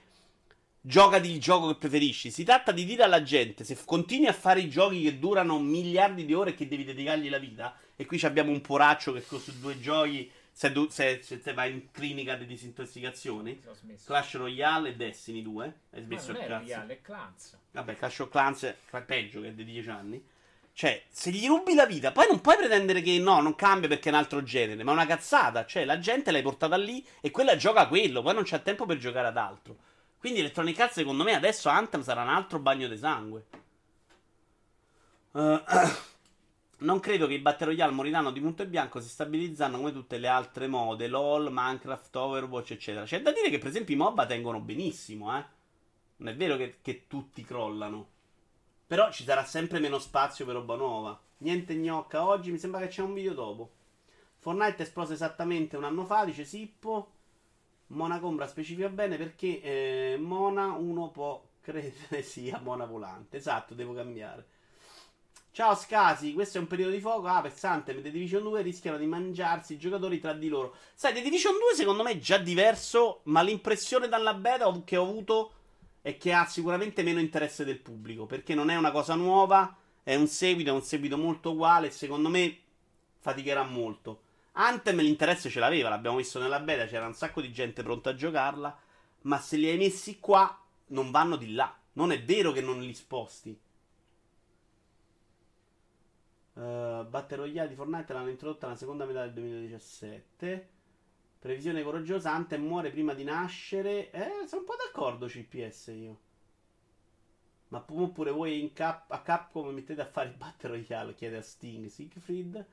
giocati il gioco che preferisci. Si tratta di dire alla gente: se continui a fare i giochi che durano miliardi di ore e che devi dedicargli la vita, e qui abbiamo un poraccio che su due giochi. Se, du- se, se te vai in clinica di smesso. Clash Royale e Destiny 2. Hai Ma smesso non il è cazzo. Royale, è Clans. Vabbè, Clash of Clans è peggio che è di 10 anni. Cioè, se gli rubi la vita, poi non puoi pretendere che no, non cambia perché è un altro genere, ma è una cazzata. Cioè, la gente l'hai portata lì e quella gioca quello, poi non c'è tempo per giocare ad altro. Quindi Electronic Arts, secondo me, adesso Anthem sarà un altro bagno di sangue. Eh, (clears throat) non credo che i Battle Royale moriranno di punto e bianco, si stabilizzano come tutte le altre mode, LOL, Minecraft, Overwatch, eccetera. C'è da dire che, per esempio, i MOBA tengono benissimo, eh. Non è vero che, che tutti crollano. Però ci sarà sempre meno spazio per roba nuova. Niente gnocca oggi, mi sembra che c'è un video dopo. Fortnite è esploso esattamente un anno fa, dice Sippo. Mona Combra specifica bene perché eh, Mona uno può credere (laughs) sia Mona Volante. Esatto, devo cambiare. Ciao Scasi, questo è un periodo di fuoco. Apex, Anthem e The Division 2 rischiano di mangiarsi i giocatori tra di loro. Sai, The Division 2 secondo me è già diverso, ma l'impressione dalla beta che ho avuto è che ha sicuramente meno interesse del pubblico, perché non è una cosa nuova, è un seguito, è un seguito molto uguale secondo me faticherà molto. Anthem l'interesse ce l'aveva, l'abbiamo visto nella beta, c'era un sacco di gente pronta a giocarla, ma se li hai messi qua non vanno di là. Non è vero che non li sposti. Uh, Battle Royale di Fortnite l'hanno introdotta nella seconda metà del 2017. Previsione coraggiosa, Anthem muore prima di nascere. Eh, sono un po' d'accordo CPS io. Ma pu- pure voi in Cap- a Capcom mettete a fare il Battle Royale, chiede a Sting, Siegfried.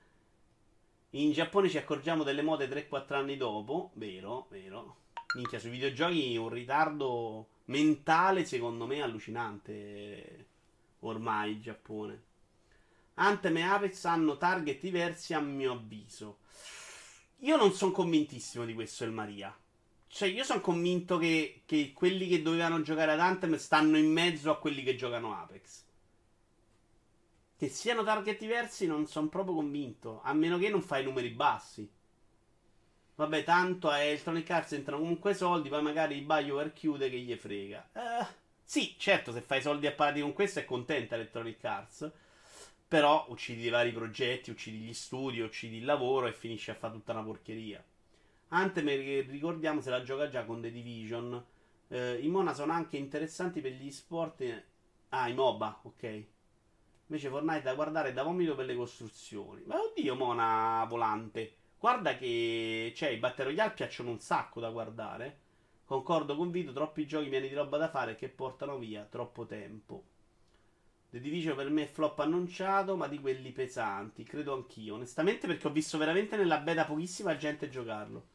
In Giappone ci accorgiamo delle mode 3-4 anni dopo. Vero, vero. Minchia, sui videogiochi un ritardo mentale secondo me allucinante. Ormai il Giappone. Anthem e Apex hanno target diversi a mio avviso. Io non sono convintissimo di questo, El Maria. Cioè, io sono convinto che, che quelli che dovevano giocare ad Anthem stanno in mezzo a quelli che giocano Apex. Che siano target diversi non sono proprio convinto. A meno che non fai numeri bassi. Vabbè, tanto a Electronic Arts entrano comunque soldi, poi magari il BioWare chiude che gli frega. Eh, sì, certo, se fai soldi a parati con questo è contenta Electronic Arts. Però uccidi i vari progetti, uccidi gli studi, uccidi il lavoro e finisci a fare tutta una porcheria. Anthem, ricordiamo, se la gioca già con The Division. Eh, I Mona sono anche interessanti per gli sport. Ah, i MOBA, ok. Invece Fortnite da guardare da vomito per le costruzioni. Ma oddio, Mona volante. Guarda che. Cioè, i Battle Royale piacciono un sacco da guardare. Concordo con Vito, troppi giochi pieni di roba da fare che portano via troppo tempo. The Division per me è flop annunciato, ma di quelli pesanti, credo anch'io. Onestamente, perché ho visto veramente nella beta pochissima gente giocarlo.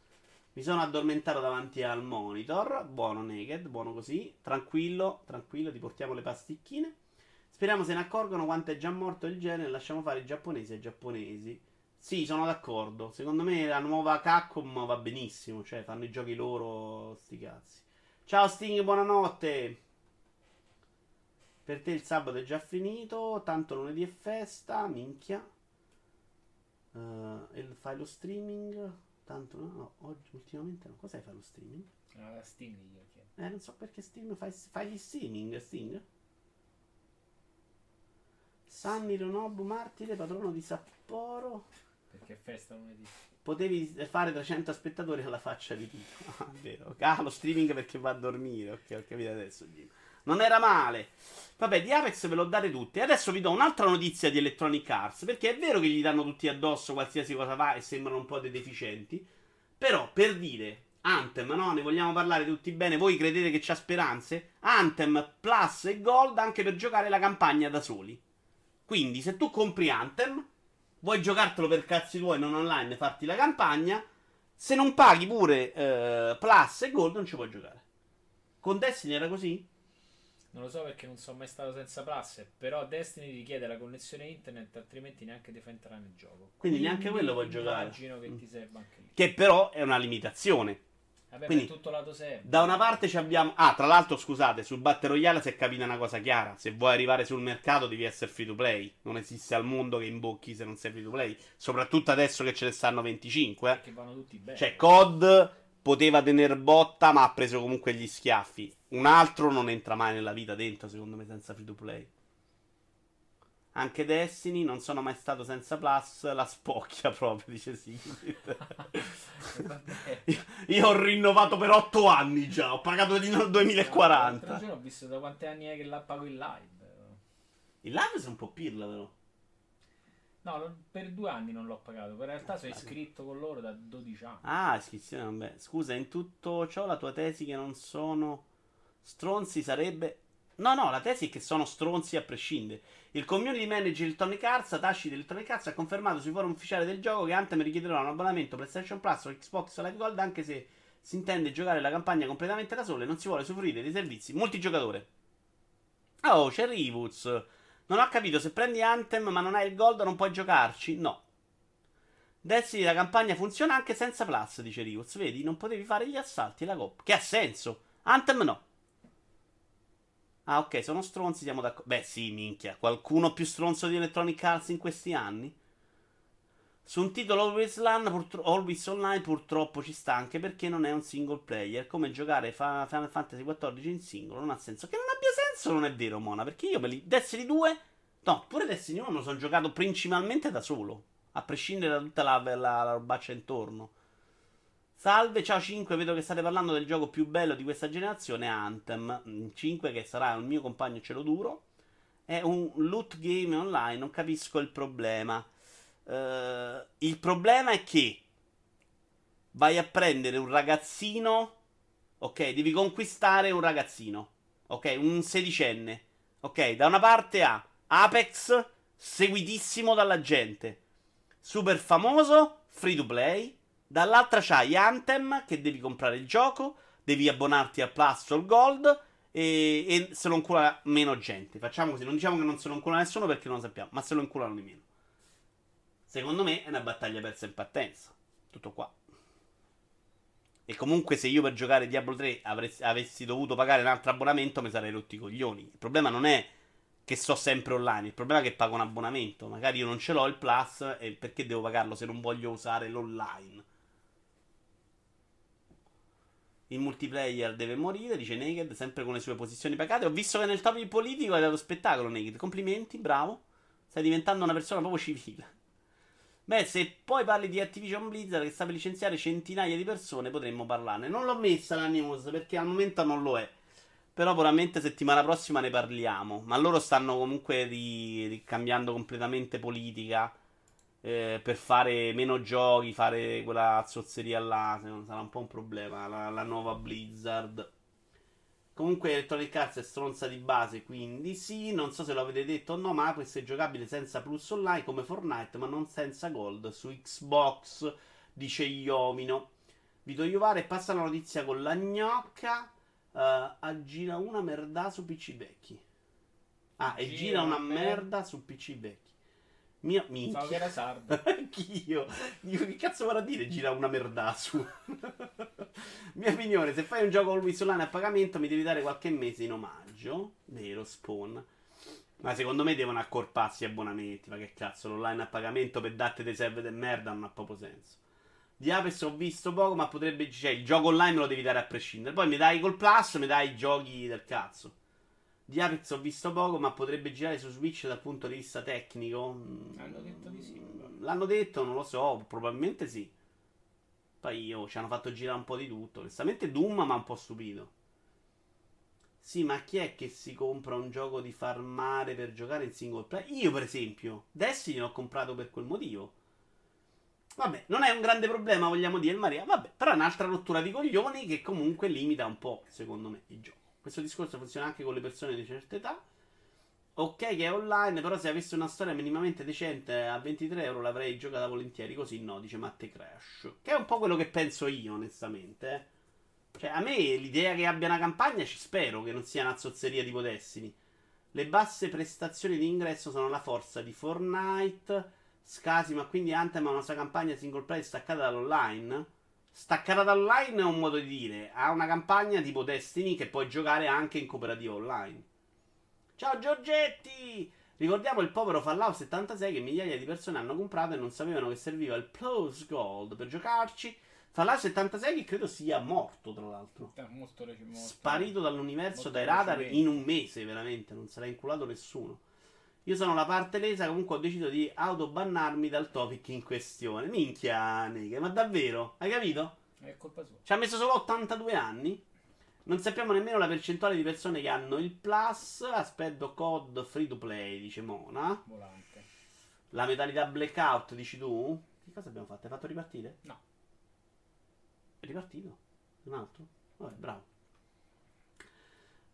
Mi sono addormentato davanti al monitor. Buono, Naked, buono così. Tranquillo, tranquillo, ti portiamo le pasticchine. Speriamo se ne accorgono quanto è già morto il genere. Lasciamo fare i giapponesi ai giapponesi. Sì, sono d'accordo. Secondo me la nuova Capcom va benissimo. Cioè, fanno i giochi loro, sti cazzi. Ciao Sting, buonanotte. Per te il sabato è già finito. Tanto lunedì è festa. Minchia. Eh, e fai lo streaming. Tanto no, no, oggi ultimamente no. Cos'è fare lo streaming? Ah, Sting glielo chiedo. Eh, non so perché stream fai, fai gli streaming, Sting. Sanni Ronobu Martire, patrono di Sapporo. Perché è festa lunedì. Potevi fare 300 spettatori alla faccia di Tito. (laughs) Ah, vero. Ah, lo streaming perché va a dormire. Ok, ho capito adesso. Gino. Non era male. Vabbè, di Apex ve lo date tutti. Adesso vi do un'altra notizia di Electronic Arts. Perché è vero che gli danno tutti addosso qualsiasi cosa va e sembrano un po' dei deficienti. Però, per dire, Anthem, no? Ne vogliamo parlare tutti bene. Voi credete che c'ha speranze? Anthem Plus e Gold anche per giocare la campagna da soli. Quindi, se tu compri Anthem, vuoi giocartelo per cazzi tuoi, non online, farti la campagna. Se non paghi pure eh, Plus e Gold, non ci puoi giocare. Con Destiny era così? Non lo so perché non sono mai stato senza Plus, però Destiny richiede la connessione internet, altrimenti neanche ti fa entrare nel gioco. Quindi neanche quello puoi giocare. Immagino che ti serva anche lì. Che però è una limitazione. Vabbè, Quindi- tutto lato server. Da una parte ci abbiamo. Ah, tra l'altro, scusate, sul Battle Royale si è capita una cosa chiara. Se vuoi arrivare sul mercato, devi essere free to play. Non esiste al mondo che imbocchi se non sei free to play. Soprattutto adesso che ce ne stanno 25. eh. Perché vanno tutti bene. Cioè, COD poteva tener botta, ma ha preso comunque gli schiaffi. Un altro non entra mai nella vita dentro, secondo me, senza free to play. Anche Destiny, non sono mai stato senza Plus, la spocchia (laughs) proprio, dice Sigrid. (laughs) Io, (laughs) io ho rinnovato per 8 anni già, ho pagato di no- L'altro 2040. giorno ho visto da quanti anni è che la pago in live. Il live sei un po' pirla, però. No, non- per due anni non l'ho pagato. In realtà sono iscritto con loro da 12 anni. Ah, iscrizione, vabbè. Scusa, in tutto ciò la tua tesi che non sono stronzi sarebbe... No, no, la tesi è che sono stronzi a prescindere. Il community manager Electronic Arts, Atashi di Electronic Arts, ha confermato sui forum ufficiali del gioco che Anthem richiederà un abbonamento PlayStation Plus o Xbox Live Gold anche se si intende giocare la campagna completamente da solo e non si vuole soffrire dei servizi multigiocatore. Oh, c'è Rivuz. Non ho capito, se prendi Anthem ma non hai il Gold non puoi giocarci? No. Destiny la campagna funziona anche senza Plus, dice Rivuz. Vedi, non potevi fare gli assalti e la coppa. Che ha senso? Anthem no. Ah, ok, sono stronzi, siamo d'accordo. Beh, sì, minchia. Qualcuno più stronzo di Electronic Arts in questi anni? Su un titolo Always, Online, purtro- Always Online purtroppo ci sta anche perché non è un single player. Come giocare fa- Final Fantasy XIV in singolo non ha senso. Che non abbia senso non è vero, Mona. Perché io me li. Destiny 2. No, pure Destiny 1 me lo sono giocato principalmente da solo. A prescindere da tutta la, la, la robaccia intorno. Salve, ciao 5, vedo che state parlando del gioco più bello di questa generazione, Anthem. Mm, 5 che sarà il mio compagno cielo duro. È un loot game online, non capisco il problema. Eh, il problema è che vai a prendere un ragazzino, ok? Devi conquistare un ragazzino, ok? Un sedicenne, ok? Da una parte ha Apex, seguitissimo dalla gente, super famoso, free to play. Dall'altra c'hai Anthem, che devi comprare il gioco, devi abbonarti a Plus o al Gold. E, e se lo incula meno gente. Facciamo così, non diciamo che non se lo incula nessuno perché non lo sappiamo, ma se lo inculano di meno. Secondo me è una battaglia persa in partenza. Tutto qua. E comunque se io per giocare Diablo 3 avresti- avessi dovuto pagare un altro abbonamento mi sarei rotti i coglioni. Il problema non è che sto sempre online, il problema è che pago un abbonamento. Magari io non ce l'ho il plus e perché devo pagarlo se non voglio usare l'online? Il multiplayer deve morire, dice Naked, sempre con le sue posizioni pagate. Ho visto che nel topic politico hai dato spettacolo, Naked. Complimenti, bravo. Stai diventando una persona proprio civile. Beh, se poi parli di Activision Blizzard che sta per licenziare centinaia di persone, potremmo parlarne. Non l'ho messa la news perché al momento non lo è. Però probabilmente settimana prossima ne parliamo. Ma loro stanno comunque ri- ricambiando completamente politica. eh, per fare meno giochi, fare quella zozzeria là. Sarà un po' un problema. La, la nuova Blizzard. Comunque Electronic Arts è stronza di base, quindi sì, non so se lo avete detto o no, ma questo è giocabile senza plus online come Fortnite, ma non senza gold su Xbox, dice Iomino. Vito Iovare passa la notizia con la gnocca, eh, aggira una merda su PC vecchi. Ah, e Gira una merda su PC vecchi. Che minchia. era sardo. (laughs) Anch'io. Dico, che cazzo vorrà dire gira una merda su? (laughs) Mia opinione, se fai un gioco Always Online a pagamento mi devi dare qualche mese in omaggio. Vero, Spawn. Ma secondo me devono accorparsi gli abbonamenti. Ma che cazzo, l'online a pagamento per darti dei server de merda non ha proprio senso. Di Apex ho visto poco, ma potrebbe. Cioè, il gioco online me lo devi dare a prescindere. Poi mi dai col Plus, mi dai i giochi del cazzo. Di Apex ho visto poco, ma potrebbe girare su Switch dal punto di vista tecnico. Mm, Hanno detto di sì. L'hanno detto, non lo so, probabilmente sì. Poi io ci hanno fatto girare un po' di tutto. Onestamente Doom mi ha un po' stupito. Sì, ma chi è che si compra un gioco di farmare per giocare in single player? Io, per esempio, Destiny l'ho comprato per quel motivo. Vabbè, non è un grande problema, vogliamo dire, Maria. Vabbè, però è un'altra rottura di coglioni che comunque limita un po', secondo me, il gioco. Questo discorso funziona anche con le persone di certa età. Ok che è online, però se avessi una storia minimamente decente a 23 euro l'avrei giocata volentieri, così no, dice Matte Crash. Che è un po' quello che penso io, onestamente. eh. Cioè, a me l'idea che abbia una campagna ci spero, che non sia una zozzeria tipo Destiny. Le basse prestazioni di ingresso sono la forza di Fortnite, Scasi, ma quindi Anthem ha una sua campagna single player staccata dall'online? Staccata dall'online è un modo di dire. Ha una campagna tipo Destiny che puoi giocare anche in cooperativa online. Ciao Giorgetti! Ricordiamo il povero Fallout 76 che migliaia di persone hanno comprato e non sapevano che serviva il Plus Gold per giocarci. Fallout 76 che credo sia morto, tra l'altro. È molto molto- Sparito dall'universo, molto dai radar in un mese, veramente. Non l'ha inculato nessuno. Io sono la parte lesa, comunque ho deciso di autobannarmi dal topic in questione. Minchia, nega, ma davvero? Hai capito? È colpa sua. Ci ha messo solo 82 anni. Non sappiamo nemmeno la percentuale di persone che hanno il Plus. Aspetto COD free to play, dice Mona. Volante. La metallità blackout, dici tu? Che cosa abbiamo fatto? Hai fatto ripartire? No. È ripartito? Un altro? Vabbè, bravo.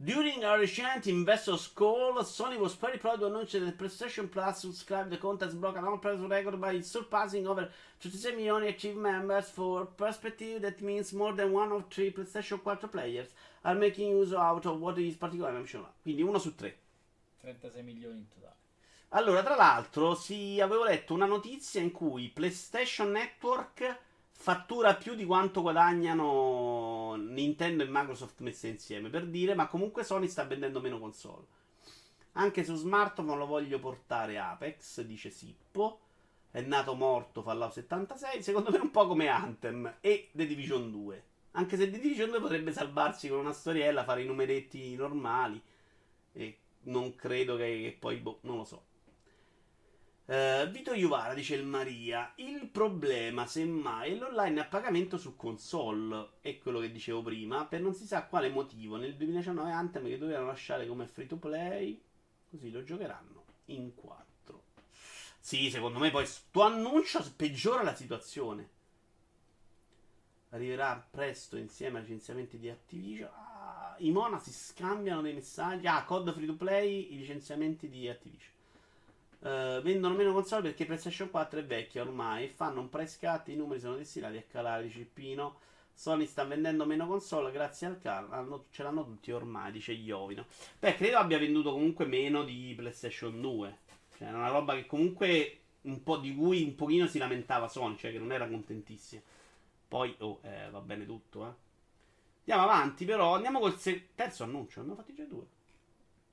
During our recent investors call, Sony was very proud to announce that PlayStation Plus subscribed the contest broke an all-press record by surpassing over 36 million active members. For perspective, that means more than one of three PlayStation 4 players are making use out of what is particular membership. Quindi uno su tre. 36 milioni in totale. Allora, tra l'altro, si, avevo letto una notizia in cui PlayStation Network fattura più di quanto guadagnano Nintendo e Microsoft messe insieme, per dire, ma comunque Sony sta vendendo meno console. Anche su smartphone lo voglio portare Apex, dice Sippo. È nato morto Fallout 76, secondo me un po' come Anthem e The Division 2. Anche se The Division 2 potrebbe salvarsi con una storiella, fare i numeretti normali. E non credo che, che poi, boh, non lo so. Eh, Vito Iuvara dice il Maria. Il problema, semmai, è l'online a pagamento su console. È quello che dicevo prima. Per non si sa quale motivo. Nel 2019 Anthem che dovevano lasciare come free to play. Così lo giocheranno in 4. Sì, secondo me poi sto annuncio peggiora la situazione. Arriverà presto insieme ai licenziamenti di Activision. Ah, I Mona si scambiano dei messaggi. Ah, code free to play, i licenziamenti di Activision. Eh, vendono meno console perché PlayStation 4 è vecchia ormai. Fanno un price cut. I numeri sono destinati a calare. Dice Pino. Sony sta vendendo meno console grazie al hanno- ce l'hanno tutti ormai. Dice Iovino. Beh, credo abbia venduto comunque meno di PlayStation 2. Cioè, era una roba che comunque un po' di cui un pochino si lamentava Sony, cioè che non era contentissima. Poi, oh, eh, va bene tutto, eh. Andiamo avanti, però. Andiamo col se- terzo annuncio. Ne fatti già due.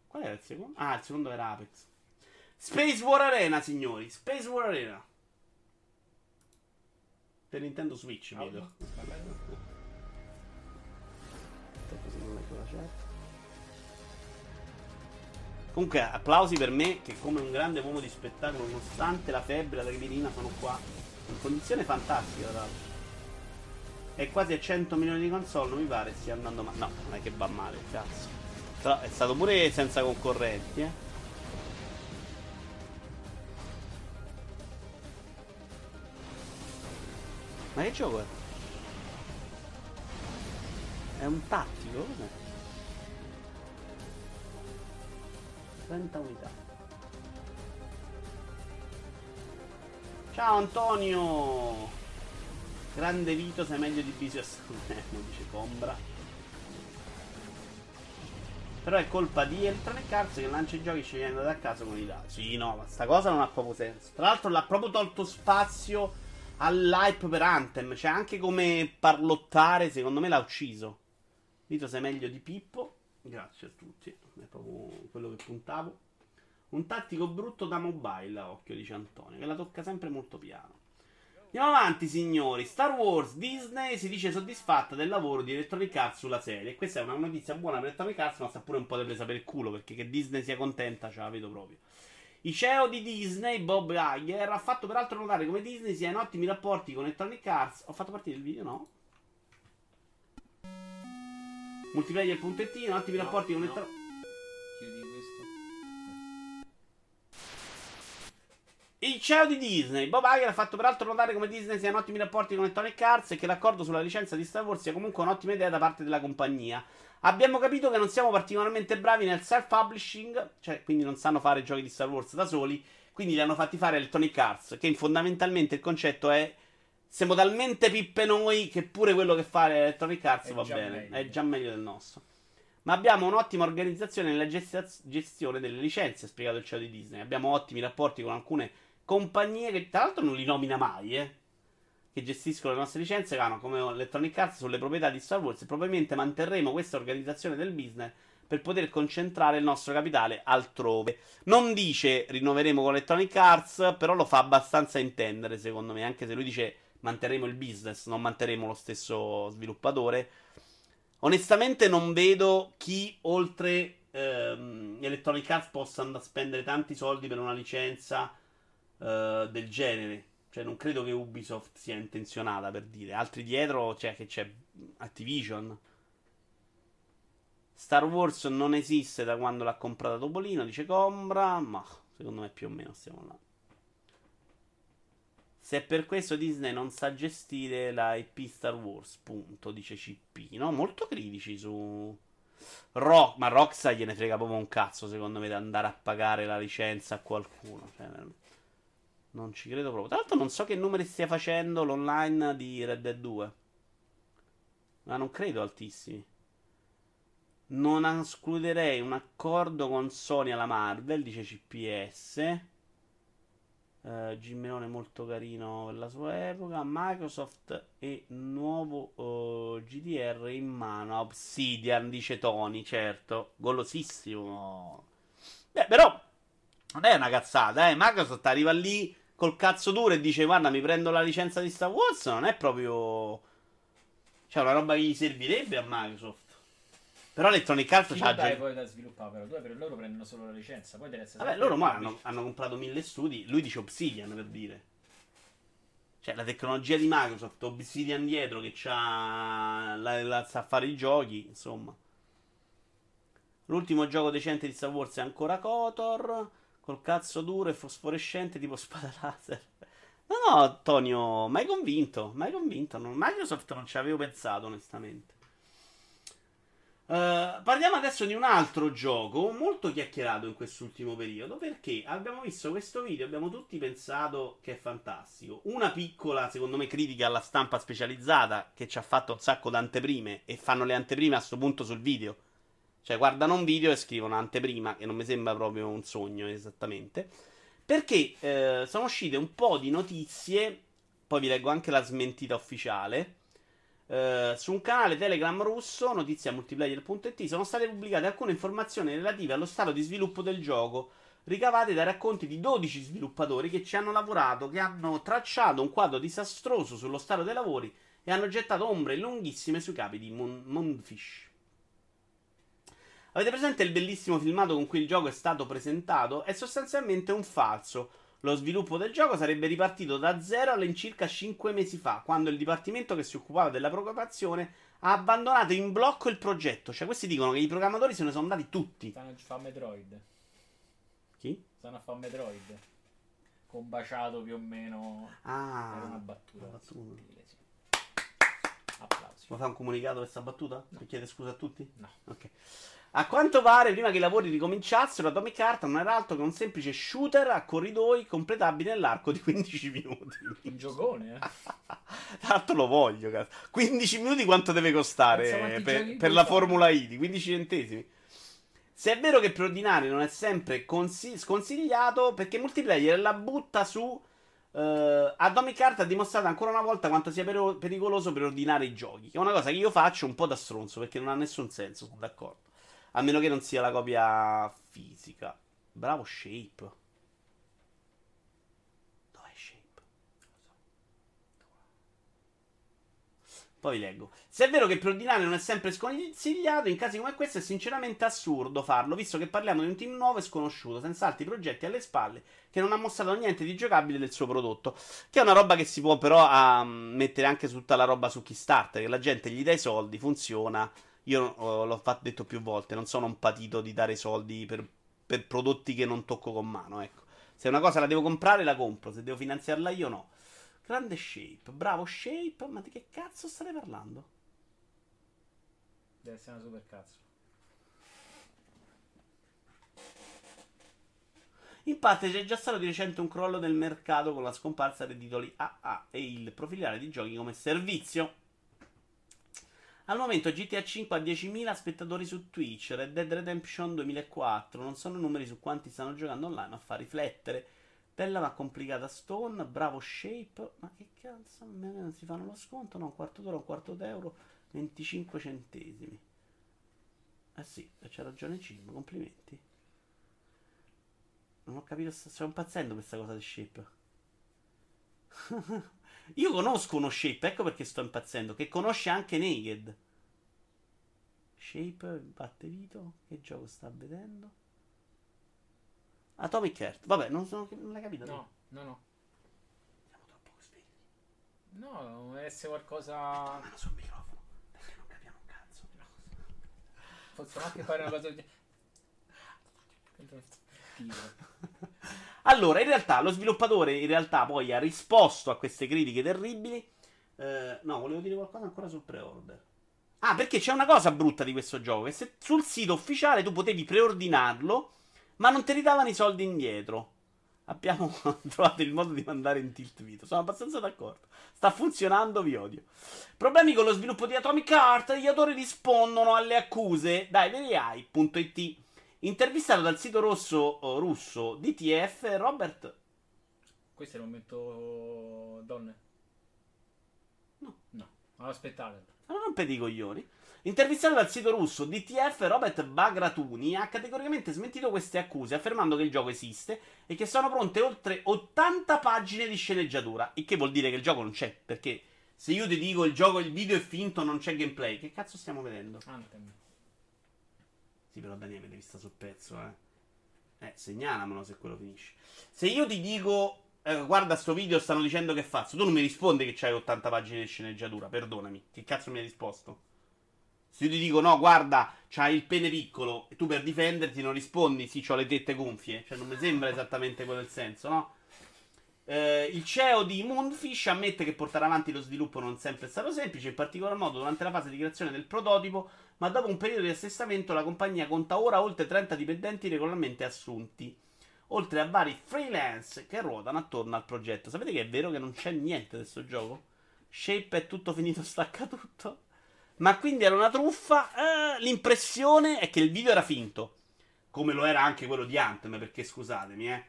Qual era il secondo? Ah, il secondo era Apex. Space War Arena, signori. Space War Arena. Per Nintendo Switch, chat. Comunque, applausi per me che come un grande uomo di spettacolo, nonostante la febbre, la grillina, sono qua. In condizione fantastica, tra l'altro. È quasi a 100 milioni di console, non mi pare stia andando male. No, non è che va male, cazzo. Però è stato pure senza concorrenti, eh. Ma che gioco è? È un tattico? Cos'è? 30 unità. Ciao Antonio! Grande Vito, sei meglio di Bisio Salerno, (laughs) dice Combra. Però è colpa di Electronic Arts che lancia i giochi scegliendo da caso con i dati. Sì, no, ma sta cosa non ha proprio senso. Tra l'altro l'ha proprio tolto spazio all'hype per Anthem. Cioè, anche come parlottare, secondo me l'ha ucciso. Vito sei meglio di Pippo. Grazie a tutti. È proprio quello che puntavo. Un tattico brutto da mobile, a occhio, dice Antonio, che la tocca sempre molto piano. Andiamo avanti, signori. Star Wars Disney si dice soddisfatta del lavoro di Electronic Arts sulla serie. Questa è una notizia buona per Electronic Arts, ma sta pure un po' di presa per il culo, perché che Disney sia contenta, ce la vedo proprio. Il CEO di Disney, Bob Iger, ha fatto peraltro notare come Disney sia in ottimi rapporti con Electronic Arts. Ho fatto partire il video, no? Multiplayer.it, in ottimi No, rapporti con no. Electronic Chiudi questo. Il CEO di Disney, Bob Iger, ha fatto peraltro notare come Disney sia in ottimi rapporti con Electronic Arts e che l'accordo sulla licenza di Star Wars sia comunque un'ottima idea da parte della compagnia. Abbiamo capito che non siamo particolarmente bravi nel self-publishing, cioè quindi non sanno fare giochi di Star Wars da soli, quindi li hanno fatti fare Electronic Arts, che fondamentalmente il concetto è siamo talmente pippe noi che pure quello che fa Electronic Arts È va bene, meglio. è già meglio del nostro. Ma abbiamo un'ottima organizzazione nella gestione delle licenze, ha spiegato il CEO di Disney. Abbiamo ottimi rapporti con alcune compagnie che tra l'altro non li nomina mai, eh, che gestiscono le nostre licenze, che hanno come Electronic Arts sulle proprietà di Star Wars. E probabilmente manterremo questa organizzazione del business per poter concentrare il nostro capitale altrove. Non dice rinnoveremo con Electronic Arts, però lo fa abbastanza intendere, secondo me, anche se lui dice manterremo il business, non manterremo lo stesso sviluppatore. Onestamente non vedo chi oltre ehm, Electronic Arts possa andare a spendere tanti soldi per una licenza eh, del genere. Cioè, non credo che Ubisoft sia intenzionata per dire. Altri dietro, cioè, che c'è Activision. Star Wars non esiste da quando l'ha comprata Topolino, dice Combra, ma secondo me più o meno stiamo là. Se per questo Disney non sa gestire la IP Star Wars, punto, dice CP. No, molto critici su Rock, ma Rockstar gliene frega proprio un cazzo, secondo me, di andare a pagare la licenza a qualcuno. Cioè, non ci credo proprio. Tra l'altro non so che numeri stia facendo l'online di Red Dead 2. Ma non credo altissimi. Non escluderei un accordo con Sony alla Marvel, dice CPS. Uh, Gimmelone molto carino per la sua epoca. Microsoft e nuovo uh, GDR in mano. Obsidian, dice Tony, certo. Golosissimo. Beh, però non è una cazzata, eh. Microsoft arriva lì col cazzo duro e dice guarda mi prendo la licenza di Star Wars. Non è proprio... Cioè una roba che gli servirebbe a Microsoft. Però Electronic Arts c'ha già... poi da sviluppare però due per loro prendono solo la licenza poi deve essere Vabbè, loro il hanno, hanno comprato mille studi. Lui dice Obsidian per dire. Cioè, la tecnologia di Microsoft, Obsidian dietro che c'ha la, la- sa fare i giochi, insomma. L'ultimo gioco decente di Star Wars è ancora Kotor. Col cazzo duro e fosforescente tipo (laughs) spada laser. No, no, Antonio, mai convinto. Mai convinto. non- Microsoft non ci avevo pensato, onestamente. Eh, parliamo adesso di un altro gioco molto chiacchierato in quest'ultimo periodo perché abbiamo visto questo video abbiamo tutti pensato che è fantastico. Una piccola, secondo me, critica alla stampa specializzata che ci ha fatto un sacco di anteprime e fanno le anteprime a sto punto sul video. Cioè, guardano un video e scrivono anteprima, che non mi sembra proprio un sogno esattamente. Perché eh, sono uscite un po' di notizie, poi vi leggo anche la smentita ufficiale. Eh, su un canale Telegram russo, notiziamultiplayer.it, sono state pubblicate alcune informazioni relative allo stato di sviluppo del gioco, ricavate dai racconti di 12 sviluppatori che ci hanno lavorato, che hanno tracciato un quadro disastroso sullo stato dei lavori e hanno gettato ombre lunghissime sui capi di Moon- Moonfish. Avete presente il bellissimo filmato con cui il gioco è stato presentato? È sostanzialmente un falso. Lo sviluppo del gioco sarebbe ripartito da zero all'incirca 5 mesi fa, quando il dipartimento che si occupava della programmazione ha abbandonato in blocco il progetto. Cioè, questi dicono che i programmatori se ne sono andati tutti. stanno a fare Metroid Chi? stanno a fare Metroid combaciato più o meno Ah, era una battuta, una battuta. sottile, sì. applausi Ma fa un comunicato per questa battuta? Per chiedere scusa a tutti? No. Ok. A quanto pare, prima che i lavori ricominciassero, Atomic Heart non era altro che un semplice shooter a corridoi completabile nell'arco di 15 (laughs) minuti. un giocone eh. (laughs) Tra l'altro lo voglio, cazzo. 15 minuti quanto deve costare per, per la. Formula I? Di 15 centesimi. Se è vero che preordinare non è sempre consi- sconsigliato, perché multiplayer la butta su. eh, Atomic Heart ha dimostrato ancora una volta quanto sia pericoloso preordinare i giochi. Che è una cosa che io faccio un po' da stronzo, perché non ha nessun senso, sono d'accordo. A meno che non sia la copia fisica. Bravo Shape. Dov'è Shape? Poi leggo. Se è vero che preordinare non è sempre sconsigliato, in casi come questo è sinceramente assurdo farlo, visto che parliamo di un team nuovo e sconosciuto, senza altri progetti alle spalle, che non ha mostrato niente di giocabile del suo prodotto. Che è una roba che si può però ah, mettere anche su tutta la roba su Kickstarter, che la gente gli dà i soldi, funziona. Io oh, l'ho detto più volte, non sono un patito di dare soldi per, per prodotti che non tocco con mano, ecco. Se una cosa la devo comprare, la compro, se devo finanziarla io no. Grande Shape, bravo Shape, ma di che cazzo state parlando? deve essere una super cazzo In parte c'è già stato di recente un crollo del mercato con la scomparsa dei titoli AA e il profilare di giochi come servizio. Al momento GTA 5 ha 10.000 spettatori su Twitch, Red Dead Redemption 2004, non sono numeri su quanti stanno giocando online, ma fa riflettere. Bella ma complicata Stone, bravo Shape, ma che cazzo, non si fanno lo sconto? No, un quarto d'ora, un quarto d'euro, 25 centesimi. Eh sì, c'ha ragione Jim, complimenti. Non ho capito, sto impazzendo questa cosa di Shape. (laughs) Io conosco uno Shape, ecco perché sto impazzendo, che conosce anche Naked. Shape, batte Vito, che gioco sta vedendo? Atomic Heart, vabbè, non, sono, non l'hai capito? No, no, no. Siamo troppo svegli. No, deve essere qualcosa. Mano sul microfono, perché non capiamo un cazzo. Possiamo anche fare una cosa. (laughs) Tipo. (laughs) Allora, in realtà, lo sviluppatore in realtà poi ha risposto a queste critiche terribili. Eh, no, volevo dire qualcosa ancora sul pre-order. Ah, perché c'è una cosa brutta di questo gioco, che se sul sito ufficiale tu potevi preordinarlo, ma non ti ridavano i soldi indietro. Abbiamo (laughs) trovato il modo di mandare in tilt video. Sono abbastanza d'accordo. Sta funzionando, vi odio. Problemi con lo sviluppo di Atomic Heart. Gli autori rispondono alle accuse. Dai, veriai.it. Intervistato dal sito rosso oh, russo DTF, Robert. Questo è il momento. donne? No. No, non aspettate. Ma non rompete i coglioni. Intervistato dal sito russo DTF, Robert Bagratuni ha categoricamente smentito queste accuse, affermando che il gioco esiste e che sono pronte oltre 80 pagine di sceneggiatura. Il che vuol dire che il gioco non c'è. Perché se io ti dico il gioco, il video è finto, non c'è gameplay, che cazzo stiamo vedendo? Anthem. Sì, però Daniele devi stare sul pezzo, eh. Eh, segnalamelo se quello finisce. Se io ti dico, eh, guarda sto video, stanno dicendo che faccio, tu non mi rispondi che c'hai 80 pagine di sceneggiatura, perdonami. Che cazzo mi hai risposto? Se io ti dico, no, guarda, c'hai il pene piccolo, e tu per difenderti non rispondi, sì, ho le tette gonfie. Cioè, non mi sembra esattamente quello il senso, no? Eh, il CEO di Moonfish ammette che portare avanti lo sviluppo non sempre è stato semplice, in particolar modo durante la fase di creazione del prototipo, ma dopo un periodo di assestamento la compagnia conta ora oltre 30 dipendenti regolarmente assunti, oltre a vari freelance che ruotano attorno al progetto. Sapete che è vero che non c'è niente di questo gioco? Shape è tutto finito, (laughs) stacca tutto. Ma quindi era una truffa? Eh, l'impressione è che il video era finto, come lo era anche quello di Anthem, perché scusatemi, eh.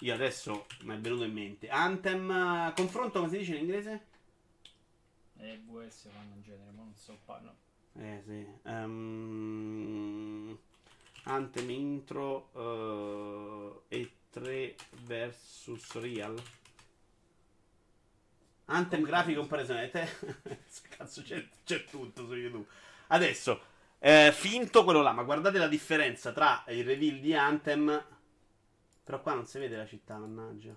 Io adesso mi è venuto in mente. Anthem, eh, confronto, come si dice in inglese? E VS fanno in genere, ma non so parlo. Eh sì. Ehm, Anthem intro eh, E3 versus Real. Anthem grafica comparazione. Te... (laughs) Cazzo, c'è, c'è tutto su YouTube. Adesso, eh, finto quello là, ma guardate la differenza tra il reveal di Anthem. Però qua non si vede la città, mannaggia.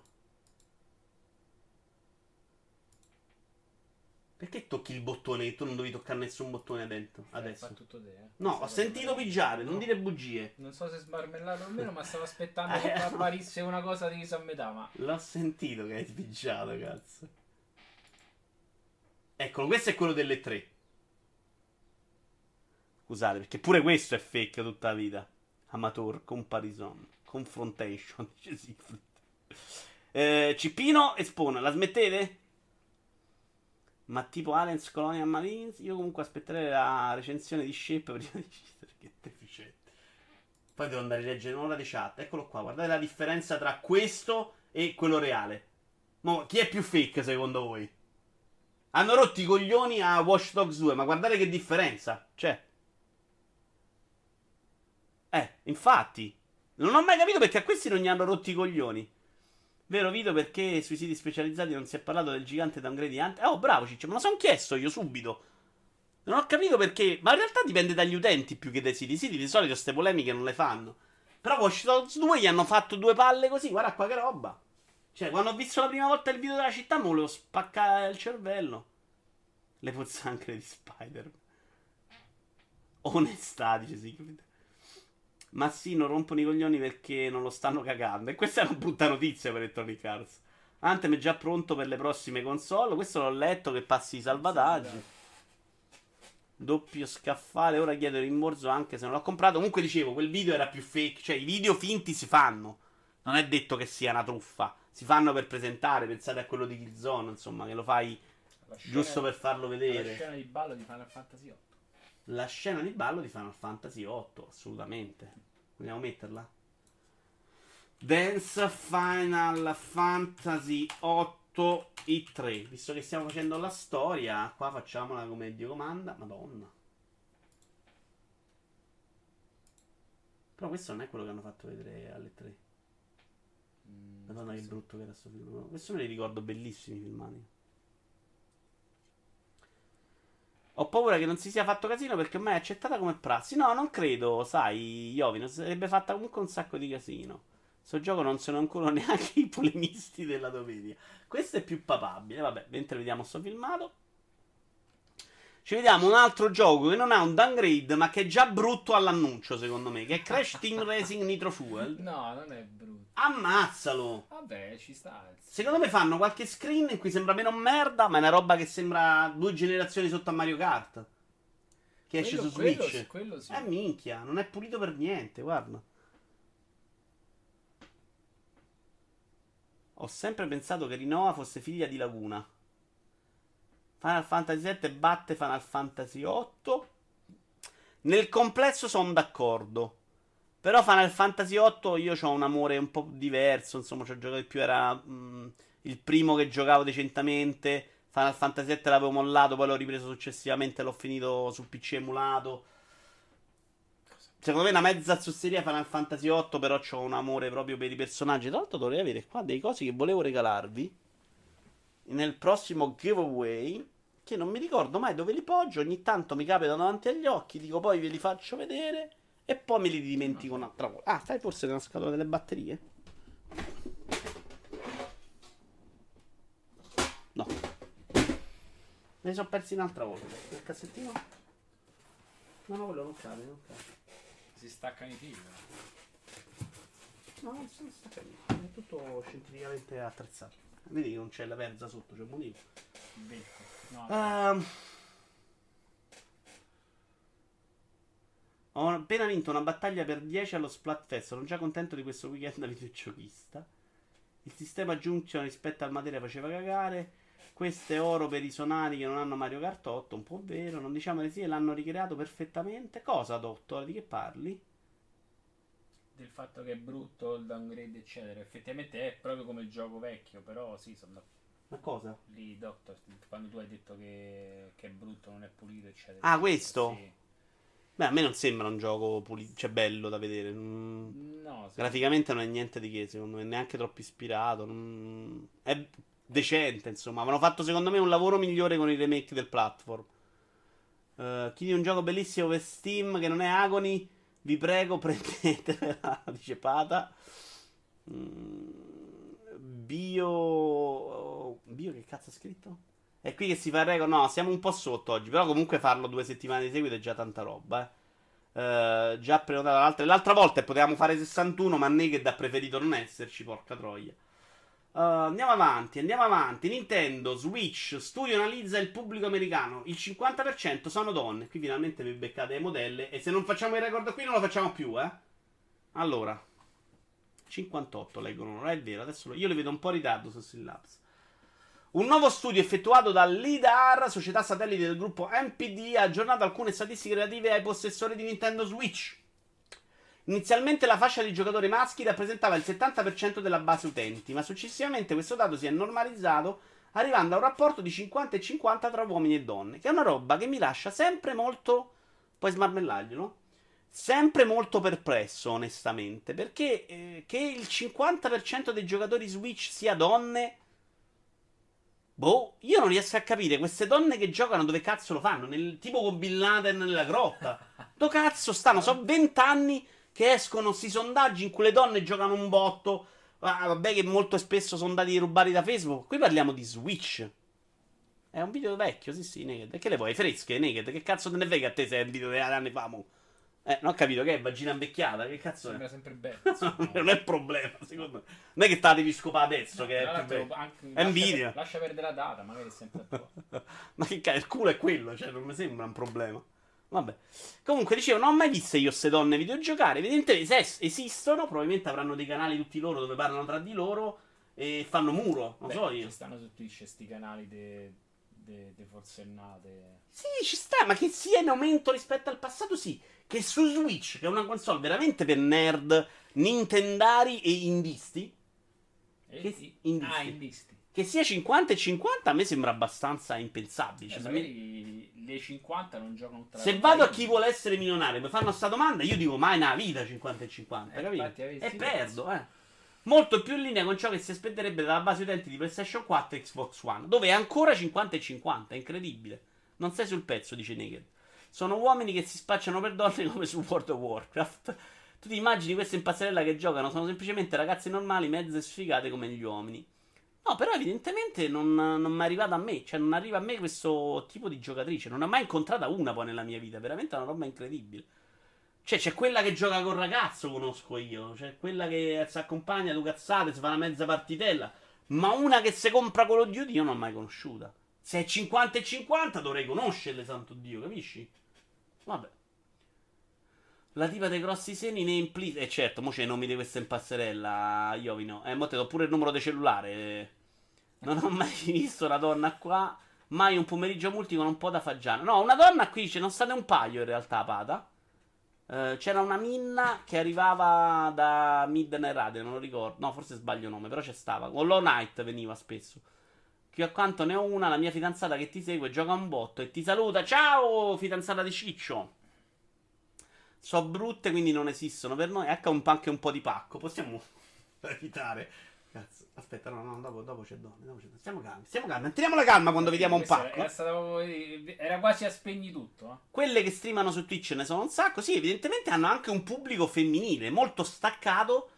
Perché tocchi il bottone che tu non devi toccare nessun bottone dentro? Adesso. Fa tutto te, eh. No, ho sentito pigiare, non No. dire bugie. Non so se smarmellato o meno, ma stavo aspettando (laughs) Eh, che no. apparisse una cosa divisa a metà. Ma L'ho sentito che hai pigiato, cazzo. Eccolo, questo è quello delle tre. Scusate, perché pure questo è fake tutta la vita. Amateur, comparison, confrontation, (laughs) dice Siegfried. Eh, Cippino e Spawn, la smettete? Ma tipo Aliens Colonial Marines? Io comunque aspetterei la recensione di Shape prima di decidere che deficiente. Poi devo andare a leggere un'ora di chat. Eccolo qua, guardate la differenza tra questo e quello reale. Mo, chi è più fake secondo voi? Hanno rotto i coglioni a Watch Dogs 2, ma guardate che differenza c'è. Eh, infatti. Non ho mai capito perché a questi non gli hanno rotti i coglioni. Vero Vito perché sui siti specializzati non si è parlato del gigante downgrade Ant. Oh, bravo Ciccio, me lo sono chiesto io subito. Non ho capito perché. Ma in realtà dipende dagli utenti più che dai siti. I siti di solito queste polemiche non le fanno. Però Watch Dogs 2 gli hanno fatto due palle così. Guarda qua che roba. Cioè, quando ho visto la prima volta il video della città, mi volevo spaccare il cervello. Le pozzanghere di Spider. Onestà, dice Siegfried. Ma sì, non rompono i coglioni perché non lo stanno cagando. E questa è una brutta notizia per Electronic Arts. Anthem è già pronto per le prossime console. Questo l'ho letto che passi i salvataggi. Doppio scaffale. Ora chiedo il rimborso anche se non l'ho comprato. Comunque dicevo, quel video era più fake. Cioè, i video finti si fanno. Non è detto che sia una truffa. Si fanno per presentare. Pensate a quello di Killzone, insomma, che lo fai la giusto per farlo La vedere. scena di ballo di Final Fantasy VIII. La scena di ballo di Final Fantasy VIII, assolutamente. Vogliamo metterla? Dance Final Fantasy VIII I3. Visto che stiamo facendo la storia, qua facciamola come Dio comanda. Madonna. Però questo non è quello che hanno fatto vedere alle 3. Mm, Madonna che brutto che era sto film. Questo me li ricordo bellissimi i filmati. Ho paura che non si sia fatto casino perché ormai è accettata come prassi. No, non credo, sai, Iovino, sarebbe fatta comunque un sacco di casino. Sto gioco non sono ancora (laughs) neanche i polemisti della domenica. Questo è più papabile. Vabbè, mentre vediamo sto filmato. Ci vediamo un altro gioco che non ha un downgrade, ma che è già brutto all'annuncio, secondo me. Che è Crash Team Racing Nitro Fuel. No, non è brutto. Ammazzalo! Vabbè, ci sta. Secondo me fanno qualche screen in cui sembra meno merda, ma è una roba che sembra due generazioni sotto a Mario Kart. Che esce Quello- su quello Switch. quello sì. Eh minchia, non è pulito per niente, guarda. Ho sempre pensato che Rinoa fosse figlia di Laguna. Final Fantasy VII batte Final Fantasy VIII. Nel complesso sono d'accordo. Però Final Fantasy VIII io ho un amore un po' diverso. Insomma, ci ho giocato di più. Era mm, il primo che giocavo decentemente. Final Fantasy VII l'avevo mollato, poi l'ho ripreso successivamente. L'ho finito su PC emulato. Secondo me è una mezza zozzeria Final Fantasy VIII, però ho un amore proprio per i personaggi. Tra l'altro dovrei avere qua dei cosi che volevo regalarvi nel prossimo giveaway, che non mi ricordo mai dove li poggio, ogni tanto mi capitano davanti agli occhi, dico poi ve li faccio vedere e poi me li dimentico un'altra volta. Ah, stai forse nella scatola delle batterie? No. Me li sono persi un'altra volta. Nel cassettino? No, no, quello non cade, non cade. Si staccano i fili. No, non sono staccato. È tutto scientificamente attrezzato. Vedi che non c'è la verza sotto, c'è un motivo. No, Ehm, ho appena vinto una battaglia per 10 allo Splatfest. Sono già contento di questo weekend da videogiochista. Il sistema Junction rispetto al materia faceva cagare. Questo è oro per i sonari che non hanno Mario Kart 8. Un po' vero. Non diciamo le sì, l'hanno ricreato perfettamente. Cosa, Dottor? Di che parli? Del fatto che è brutto il downgrade, eccetera. Effettivamente è proprio come il gioco vecchio, però sì, sono Ma cosa? lì, Doctor, quando tu hai detto che, che è brutto, non è pulito, eccetera. Ah, questo? Sì. Beh, a me non sembra un gioco pulito, cioè bello da vedere. Mm. No. Graficamente non è niente di che, secondo me, neanche troppo ispirato. non- È decente, insomma. Avevano fatto, secondo me, un lavoro migliore con i remake del platform. Eh, chi di un gioco bellissimo per Steam che non è Agony, vi prego, (laughs) prendetela, dice Pata. Mm, bio... Bio che cazzo ha scritto? È qui che si fa il record? No, siamo un po' sotto oggi, però comunque farlo due settimane di seguito è già tanta roba, eh. Eh, già prenotato l'altra. L'altra volta potevamo fare 61, ma Naked ha preferito non esserci, porca troia. Eh, andiamo avanti, andiamo avanti. Nintendo, Switch, studio analizza il pubblico americano. Il 50% sono donne. Qui finalmente vi beccate le modelle. E se non facciamo il record qui non lo facciamo più, eh. Allora, 58 leggono, non è vero. Adesso io le vedo un po' in ritardo su Syllabs. Un nuovo studio effettuato dall'IDAR, società satellite del gruppo MPD, ha aggiornato alcune statistiche relative ai possessori di Nintendo Switch. Inizialmente la fascia di giocatori maschi rappresentava il 70% della base utenti, ma successivamente questo dato si è normalizzato, arrivando a un rapporto di 50 e 50 tra uomini e donne, che è una roba che mi lascia sempre molto. Puoi smarmellarglielo? Sempre molto perplesso, onestamente, perché eh, che il 50% dei giocatori Switch sia donne. Boh, io non riesco a capire queste donne che giocano dove cazzo lo fanno? Nel, tipo con Bin Laden nella grotta. Dove cazzo stanno? Sono vent'anni che escono questi sondaggi in cui le donne giocano un botto. Ah, vabbè, che molto spesso sono dati rubati da Facebook. Qui parliamo di Switch. È un video vecchio, sì, sì, Naked. E che le vuoi? Fresche, Naked. Che cazzo te ne frega a te se è un video di anni fa? mo? Eh, non ho capito, che è vagina invecchiata? Che cazzo è? Sembra sempre bello. (laughs) non è il problema, secondo me. Non è che te la devi scopare adesso, che Tra è più bello. anche- È lascia invidia. per- Lascia perdere la data, magari è sempre attuale. (laughs) Ma che cazzo, il culo è quello, cioè non mi sembra un problema. Vabbè. Comunque, dicevo, non ho mai visto io queste donne videogiocare. Evidentemente se es- esistono, probabilmente avranno dei canali tutti loro dove parlano tra di loro e fanno muro. Non Beh, so io. Ci stanno su Twitch sti canali de, de, de forsennate. Sì, ci sta, ma che sia in aumento rispetto al passato, sì. Che su Switch, che è una console veramente per nerd, nintendari e indisti, E, Che- indisti. Ah, indisti. Che sia 50 e 50 a me sembra abbastanza impensabile. Eh, Cioè, mi- magari le 50 non giocano tra Se vado a chi vuole essere milionario mi fanno sta domanda, io dico mai nella vita 50 e 50, Eh, capito? infatti, avessi E perdo, eh. Molto più in linea con ciò che si aspetterebbe dalla base utenti di PlayStation 4 e Xbox One, dove è ancora 50 e 50, è incredibile. Non sei sul pezzo, dice Naked. Sono uomini che si spacciano per donne come su World of Warcraft. (laughs) Tu ti immagini queste in passerella che giocano? Sono semplicemente ragazze normali, mezze sfigate come gli uomini. No, però evidentemente non, non mi è arrivata a me. Cioè, non arriva a me questo tipo di giocatrice. Non ho mai incontrata una poi nella mia vita. Veramente è una roba incredibile. Cioè, c'è quella che gioca col ragazzo, conosco io. C'è quella che si accompagna, tu cazzate, si fa una mezza partitella. Ma una che si compra Call of Duty io non l'ho mai conosciuta. Se è 50 e 50 dovrei conoscerle, santo Dio, capisci? Vabbè. La tipa dei grossi seni ne impli... Eh certo, mo c'è i nomi di questa in passerella, Iovino. Eh, mo te do pure il numero di cellulare. Non ho mai (laughs) visto una donna qua. Mai un pomeriggio multi con un po' da fagiana. No, una donna qui ce non state un paio in realtà, Pata. Eh, c'era una minna che arrivava da Midnight Radio, non lo ricordo. No, forse sbaglio nome, però c'è stava. Low Night veniva spesso. Qui accanto ne ho una, la mia fidanzata che ti segue, gioca un botto e ti saluta. Ciao, fidanzata di Ciccio. So brutte, quindi non esistono per noi. Ecco un, anche un po' di pacco. Possiamo (laughs) evitare. Aspetta, no, no, dopo, dopo c'è donne. Dopo c'è donne. Stiamo calmi, stiamo calmi. Manteniamo la calma quando vediamo un pacco. Era, stata proprio- era quasi a spegni tutto. eh. Quelle che streamano su Twitch ne sono un sacco. Sì, evidentemente hanno anche un pubblico femminile molto staccato.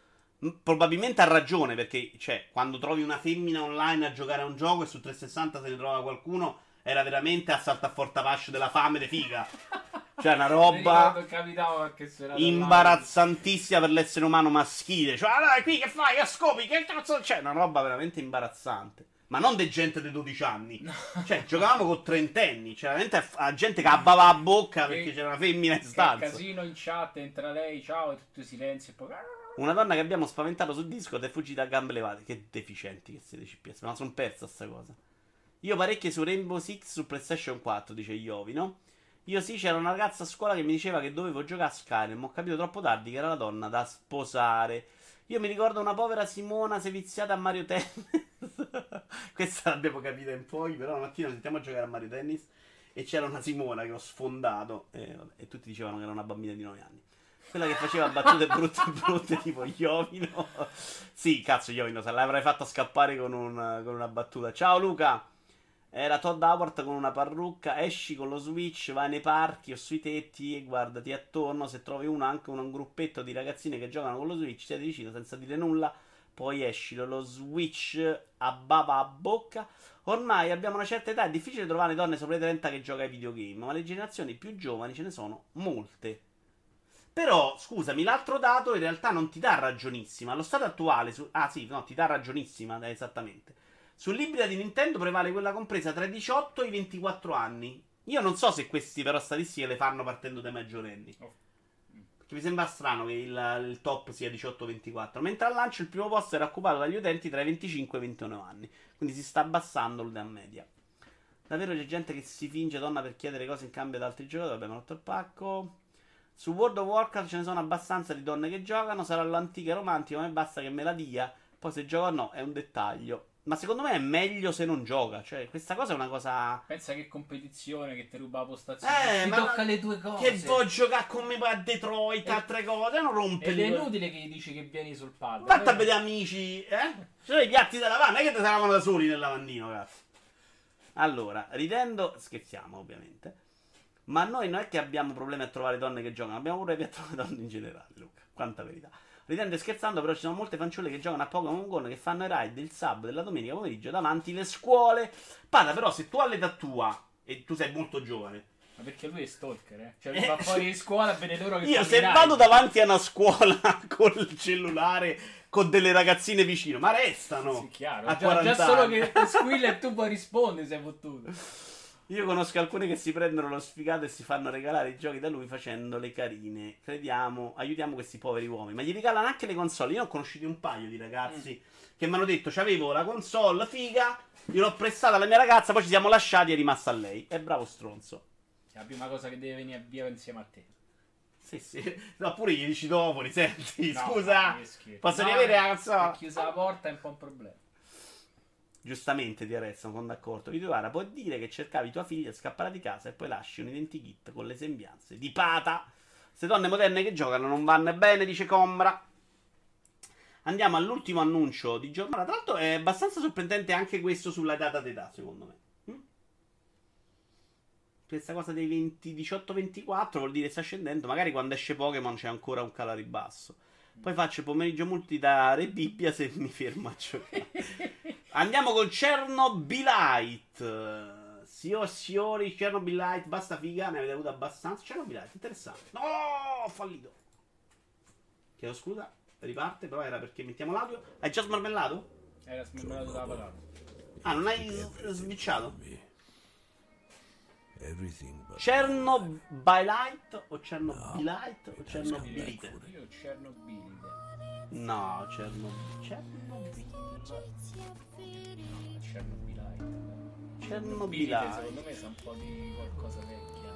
Probabilmente ha ragione perché, cioè, quando trovi una femmina online a giocare a un gioco e su 360 se ne trova qualcuno, era veramente a saltafortapascio della fame de figa. (laughs) Cioè, una roba che imbarazzantissima per l'essere umano maschile. Cioè, dai, qui che fai? A scopi? Che cazzo c'è? Una roba veramente imbarazzante. Ma non di gente di 12 anni. Cioè, giocavamo con trentenni. Cioè, veramente a, gente che abbava la bocca Che- perché c'era una femmina in Che stanza. casino in chat, entra lei, ciao, e tutto silenzio. E poi... Una donna che abbiamo spaventato su Discord è fuggita a gambe levate. Che deficienti che siete CPS. Ma sono persa sta cosa. Io parecchie su Rainbow Six su PlayStation 4, dice Iovi, no? Io sì, c'era una ragazza a scuola che mi diceva che dovevo giocare a Skyrim. Ho capito troppo tardi che era la donna da sposare. Io mi ricordo una povera Simona seviziata a Mario Tennis. (laughs) Questa l'abbiamo capita in poi, però la mattina sentiamo a giocare a Mario Tennis. E c'era una Simona che ho sfondato. E, vabbè, e tutti dicevano che era una bambina di 9 anni. Quella che faceva battute brutte (laughs) brutte tipo Iovino. sì, cazzo, Iovino, se l'avrei fatta scappare con, un- con una battuta. Ciao Luca. Era Todd Howard con una parrucca. Esci con lo Switch, vai nei parchi o sui tetti e guardati attorno. Se trovi uno, anche un, gruppetto di ragazzine che giocano con lo Switch, siete vicino senza dire nulla. Poi esci lo Switch a bava a bocca. Ormai abbiamo una certa età, è difficile trovare donne sopra i 30 che gioca ai videogame, ma le generazioni più giovani ce ne sono molte. Però, scusami, l'altro dato in realtà non ti dà ragionissima. Allo stato attuale, su- ah sì, no, ti dà ragionissima, eh, esattamente. Sull'ibrida di Nintendo prevale quella compresa tra i 18 e i 24 anni. Io non so se questi però statistiche le fanno partendo dai maggiorenni. Oh. Perché mi sembra strano che il, il top sia 18-24. Mentre al lancio il primo posto era occupato dagli utenti tra i 25 e i 29 anni. Quindi si sta abbassando l'età media. Davvero c'è gente che si finge donna per chiedere cose in cambio ad altri giocatori. Ha rotto il pacco. Su World of Warcraft ce ne sono abbastanza di donne che giocano. Sarà l'antica romantica, ma basta che me la dia. Poi se gioca o no è un dettaglio. Ma secondo me è meglio se non gioca. Cioè, questa cosa è una cosa. Pensa che competizione che ti ruba la postazione. Eh, ti ma tocca le due cose. Che vuoi giocare con me a Detroit, Eh. altre cose. Non rompe Ed è le- inutile che gli dici che vieni sul pad. Vatti a vedere amici, eh? C'è i piatti da lavare, non è che ti lavano da soli nel lavandino, cazzo. Allora, ridendo, scherziamo ovviamente. Ma noi non è che abbiamo problemi a trovare donne che giocano, abbiamo problemi a trovare donne in generale, Luca. Quanta verità. Ridendo e scherzando, però ci sono molte fanciulle che giocano a Pokémon Go che fanno i raid il sabato della domenica pomeriggio davanti le scuole. Pada, però, se tu all'età tua, e tu sei molto giovane, Ma perché lui è stalker, eh? Cioè, Eh, va (laughs) fuori di scuola a vedere loro che Io se raid. vado davanti a una scuola (laughs) col cellulare con delle ragazzine vicino, ma restano Sì, chiaro. a Già, 40 già solo anni. che squilla e tu poi rispondi sei fottuto. (laughs) Io conosco alcune che si prendono lo sfigato e si fanno regalare i giochi da lui facendole carine. Crediamo, aiutiamo questi poveri uomini. Ma gli regalano anche le console. Io ho conosciuti un paio di ragazzi che mi hanno detto: C'avevo la console figa, gliel'ho prestata alla mia ragazza, poi ci siamo lasciati e è rimasta a lei. È bravo stronzo. È la prima cosa che deve venire via insieme a te. Sì, sì. No, pure gli dici dopo, li senti. No, Scusa, posso No, riavere la È console? chiusa la porta è un po' un problema. Giustamente ti arrestano, sono d'accordo. Vituara, puoi dire che cercavi tua figlia, scappare di casa e poi lasci un identikit con le sembianze di pata. Queste donne moderne che giocano non vanno bene, dice Combra. Andiamo all'ultimo annuncio di giornata. Tra l'altro è abbastanza sorprendente anche questo sulla data d'età, secondo me. Mm? questa cosa dei 20, 18-24 vuol dire sta scendendo. Magari quando esce Pokémon c'è ancora un calo a ribasso. Poi faccio pomeriggio multi da Re Bibbia se mi fermo a giocare. (laughs) Andiamo con Chernobylite. Signor signori, Chernobylite, basta figa, ne avete avuto abbastanza. Chernobylite, interessante. No, ho fallito. Chiedo scusa, riparte, però era perché mettiamo l'audio. Hai già smarmellato? Era smarmellato dalla patata. Ah, non hai? Everything but Chernobylite o Chernobylite o Chernobylite? Io Cernobylite. No, Chernobyl. Chernobyl. Cernobylite. Chernobylite. Secondo me sa un po' di qualcosa vecchia.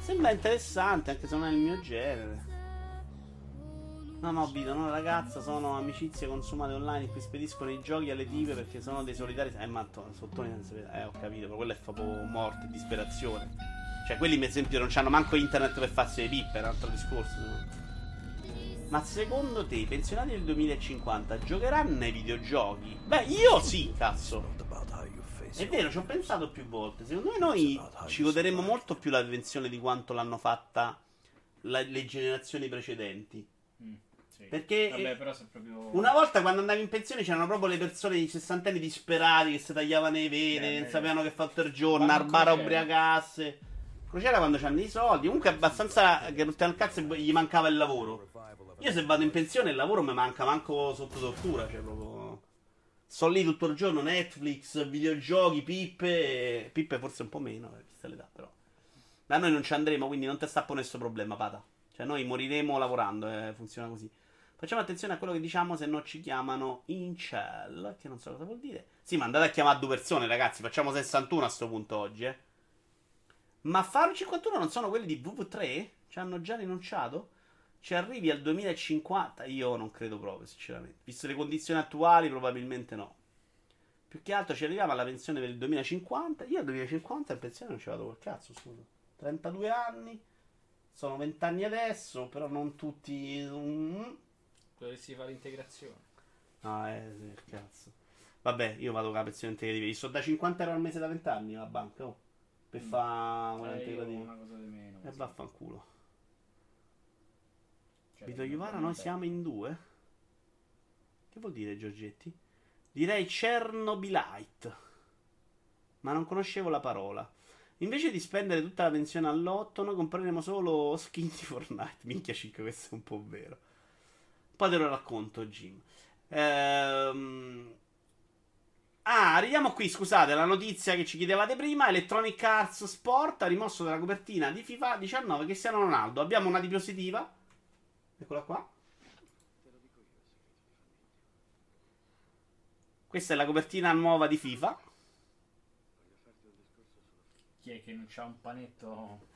Sembra interessante, anche se non è il mio genere. No, no, Vito, no, ragazza, sono amicizie consumate online in cui spediscono i giochi alle dive perché sono dei solitari. Eh, ma vede. Eh, ho capito, però quello è proprio morte disperazione. Cioè, quelli, per esempio, non hanno manco internet per farsi le pippe, è un altro discorso. no? Ma secondo te i pensionati del 2050 giocheranno ai videogiochi? Beh, io sì, cazzo. È vero, ci ho pensato più volte. Secondo me noi ci goderemo molto più l'attenzione di quanto l'hanno fatta la- le generazioni precedenti. Mm, sì. Perché Vabbè, proprio. una volta quando andavi in pensione c'erano proprio le persone di 60 anni disperati che si tagliavano i vene, Eh, non sapevano che fatto il giorno, al bar ubriacasse. Crociera quando c'hanno i soldi, comunque abbastanza che rottano il cazzo gli mancava il lavoro. Io se vado in pensione il lavoro mi manca manco sotto tortura, cioè proprio... Sto lì tutto il giorno, Netflix, videogiochi, pippe, pippe forse un po' meno, eh, vista l'età però. Da noi non ci andremo, quindi non ti sta ponendo questo problema, pata. Cioè noi moriremo lavorando, eh, funziona così. Facciamo attenzione a quello che diciamo se non ci chiamano incel, che non so cosa vuol dire. Sì, ma andate a chiamare due persone, ragazzi, facciamo 61 a sto punto oggi, eh. Ma Faro 51 non sono quelli di VV3? Ci hanno già rinunciato? Ci arrivi al 2050? Io non credo proprio, sinceramente. Visto le condizioni attuali, probabilmente no. Più che altro ci arriviamo alla pensione per il 2050. Io al 2050 in pensione non ci vado col cazzo, scusa. 32 anni. Sono 20 anni adesso, però non tutti. mm. Dovresti fare l'integrazione. No, eh, sì, cazzo. Vabbè, io vado con la pensione integrativa. Io sto da 50 euro al mese da 20 anni alla banca, oh. Per fare quella Eh, io integrativa. una cosa di meno. E sì. vaffanculo. Cioè, Vito per- noi siamo in due? Che vuol dire, Giorgetti? Direi Chernobylite. Ma non conoscevo la parola. Invece di spendere tutta la pensione all'otto, noi compreremo solo skin di Fortnite. (laughs) Minchia 5, questo è un po' vero. Poi te lo racconto, Jim. Ehm... Ah, arriviamo qui, scusate, la notizia che ci chiedevate prima, Electronic Arts Sport ha rimosso dalla copertina di FIFA 19 Cristiano Ronaldo. Abbiamo una diapositiva. Eccola qua. Questa è la copertina nuova di FIFA. Chi è che non c'ha un panetto?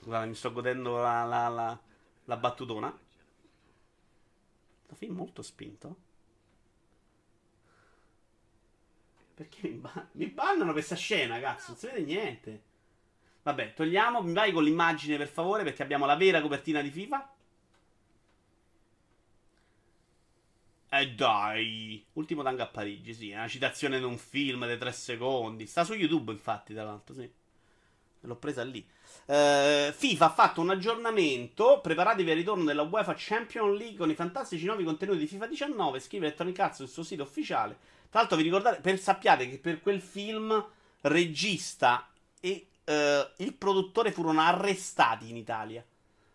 Guarda, mi sto godendo la, la, la, la battutona. Questo film molto spinto. Perché mi, ba- mi bannano questa scena, cazzo? Non si vede niente. Vabbè, togliamo. Mi vai con l'immagine, per favore, perché abbiamo la vera copertina di FIFA. Eh dai, ultimo tango a Parigi, sì, è una citazione di un film dei tre secondi. Sta su YouTube, infatti, tra l'altro, sì. L'ho presa lì. Eh, FIFA ha fatto un aggiornamento. Preparatevi al ritorno della UEFA Champions League con i fantastici nuovi contenuti di FIFA 19. Scrive Electronic Arts sul suo sito ufficiale. Tra l'altro, vi ricordate, per, sappiate che per quel film, regista e eh, il produttore furono arrestati in Italia.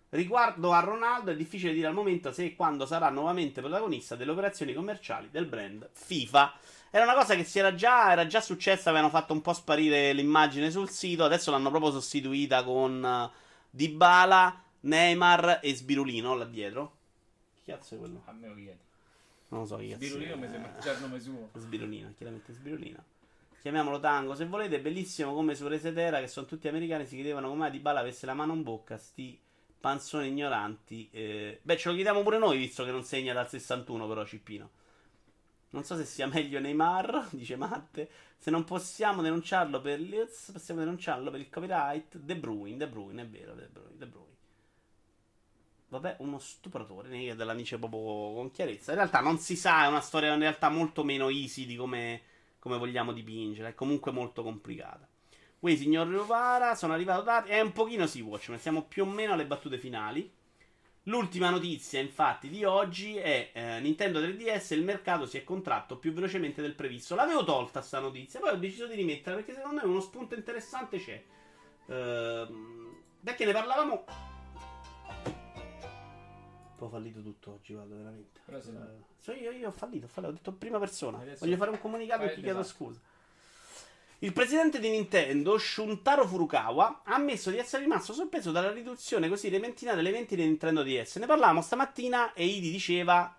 Riguardo a Ronaldo, è difficile dire al momento se e quando sarà nuovamente protagonista delle operazioni commerciali del brand FIFA. Era una cosa che si era già, era già successa, avevano fatto un po' sparire l'immagine sul sito, adesso l'hanno proprio sostituita con eh, Dybala, Neymar e Sbirulino là dietro. Chi cazzo è quello? A me lo chiedi. Non lo so chi cazzo Birulino è. mi sembra già il nome suo. Sbirulino, chiaramente Sbirulino. Chiamiamolo Tango se volete, bellissimo come su Resetera, che sono tutti americani, si chiedevano come mai Dybala avesse la mano in bocca, sti panzoni ignoranti. eh. Beh, ce lo chiediamo pure noi, visto che non segna dal 61 però Cippino. Non so se sia meglio Neymar, (laughs) dice Matte. Se non possiamo denunciarlo per l'IRS, possiamo denunciarlo per il copyright. De Bruyne, De Bruyne, è vero, De Bruyne, De Bruyne. Vabbè, uno stupratore, della dice proprio con chiarezza. In realtà non si sa, è una storia in realtà molto meno easy di come come vogliamo dipingerla. È comunque molto complicata. Qui, signor Rovara, sono arrivato tardi. È un pochino si watch, ma siamo più o meno alle battute finali. L'ultima notizia, infatti, di oggi è eh, Nintendo 3DS. Il mercato si è contratto più velocemente del previsto. L'avevo tolta sta notizia, poi ho deciso di rimetterla perché secondo me uno spunto interessante c'è. Ehm, perché ne parlavamo. Po' fallito tutto oggi, guarda, veramente. Però se no- so io, io ho fallito, ho fallito, ho detto prima persona. Adesso- Voglio fare un comunicato e ti chiedo esatto. scusa. Il presidente di Nintendo, Shuntaro Furukawa, ha ammesso di essere rimasto sorpreso dalla riduzione così repentina delle vendite di Nintendo DS. Ne parlavamo stamattina e Idi diceva...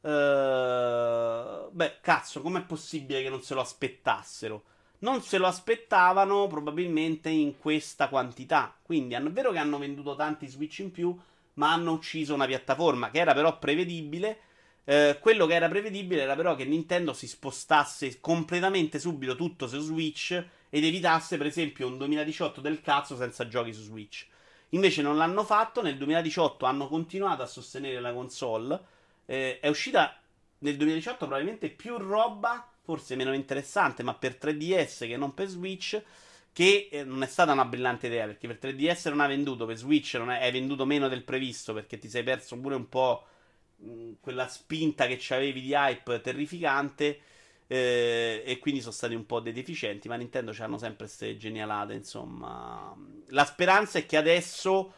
eh, beh, cazzo, com'è possibile che non se lo aspettassero? Non se lo aspettavano probabilmente in questa quantità. Quindi è vero che hanno venduto tanti Switch in più, ma hanno ucciso una piattaforma che era però prevedibile. Eh, quello che era prevedibile era però che Nintendo si spostasse completamente subito tutto su Switch ed evitasse, per esempio, un 2018 del cazzo senza giochi su Switch. Invece non l'hanno fatto. Nel 2018 hanno continuato a sostenere la console. Eh, è uscita nel 2018 probabilmente più roba, forse meno interessante, ma per 3DS che non per Switch. Che eh, non è stata una brillante idea perché per 3DS non ha venduto, per Switch non è, venduto meno del previsto perché ti sei perso pure un po' mh, quella spinta che c'avevi di hype terrificante. eh, e quindi sono stati un po' dei deficienti. Ma Nintendo hanno sempre queste genialate. Insomma, la speranza è che adesso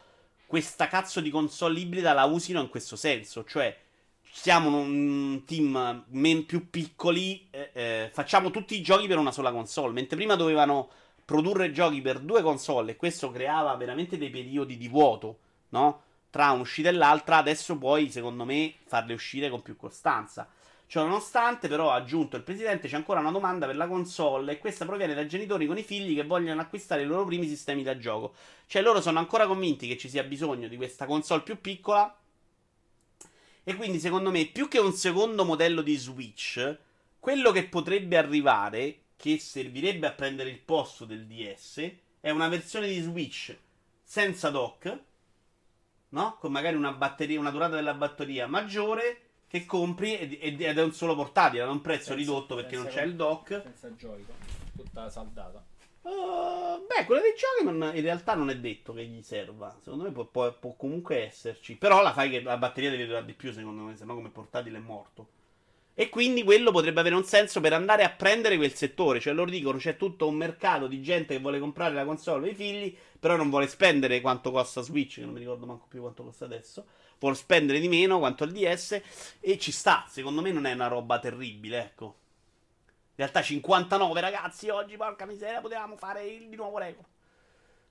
questa cazzo di console ibrida la usino in questo senso. Cioè, siamo un team men- più piccoli, eh, eh, facciamo tutti i giochi per una sola console. Mentre prima dovevano produrre giochi per due console e questo creava veramente dei periodi di vuoto, no? Tra un'uscita e l'altra, adesso puoi, secondo me, farle uscire con più costanza. Cioè, nonostante, però, ha aggiunto il presidente, c'è ancora una domanda per la console e questa proviene da genitori con i figli che vogliono acquistare i loro primi sistemi da gioco. Cioè, loro sono ancora convinti che ci sia bisogno di questa console più piccola. E quindi, secondo me, più che un secondo modello di Switch, quello che potrebbe arrivare, che servirebbe a prendere il posto del DS, è una versione di Switch senza dock, no? Con magari una batteria, una durata della batteria maggiore che compri ed, è un solo portatile, ad un prezzo Senza- ridotto perché non c'è il dock. Senza Joy-Con, tutta saldata. Uh, beh, quello dei giochi non- in realtà non è detto che gli serva. Secondo me può, può- può comunque esserci. Però la fai che la batteria deve durare di più, secondo me, se no come portatile è morto. E quindi quello potrebbe avere un senso per andare a prendere quel settore. Cioè, loro dicono c'è tutto un mercato di gente che vuole comprare la console per i figli, però non vuole spendere quanto costa Switch, che non mi ricordo manco più quanto costa adesso. Vuole spendere di meno quanto il DS. E ci sta. Secondo me non è una roba terribile, ecco. In realtà 59 ragazzi oggi, porca miseria, potevamo fare il di nuovo record.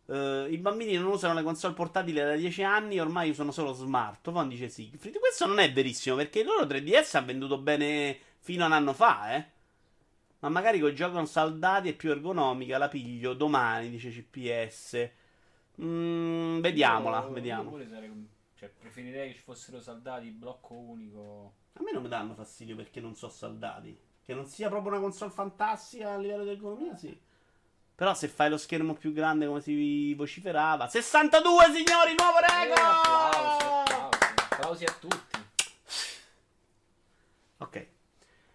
Eh, I bambini non usano le console portatili da 10 anni, ormai usano solo smartphone, dice Siegfried. Questo non è verissimo, perché il loro 3DS ha venduto bene fino a un anno fa, eh. Ma magari con gioco saldati è più ergonomica, la piglio domani, dice CPS. Mm, vediamola, Io- vediamo. io sarei cioè, preferirei che ci fossero saldati blocco unico. A me non mi danno fastidio perché non so saldati. Che non sia proprio una console fantastica a livello di ergonomia, sì. Però se fai lo schermo più grande come si vociferava. 62 signori, nuovo applausi, record! applausi, applausi a tutti. Ok.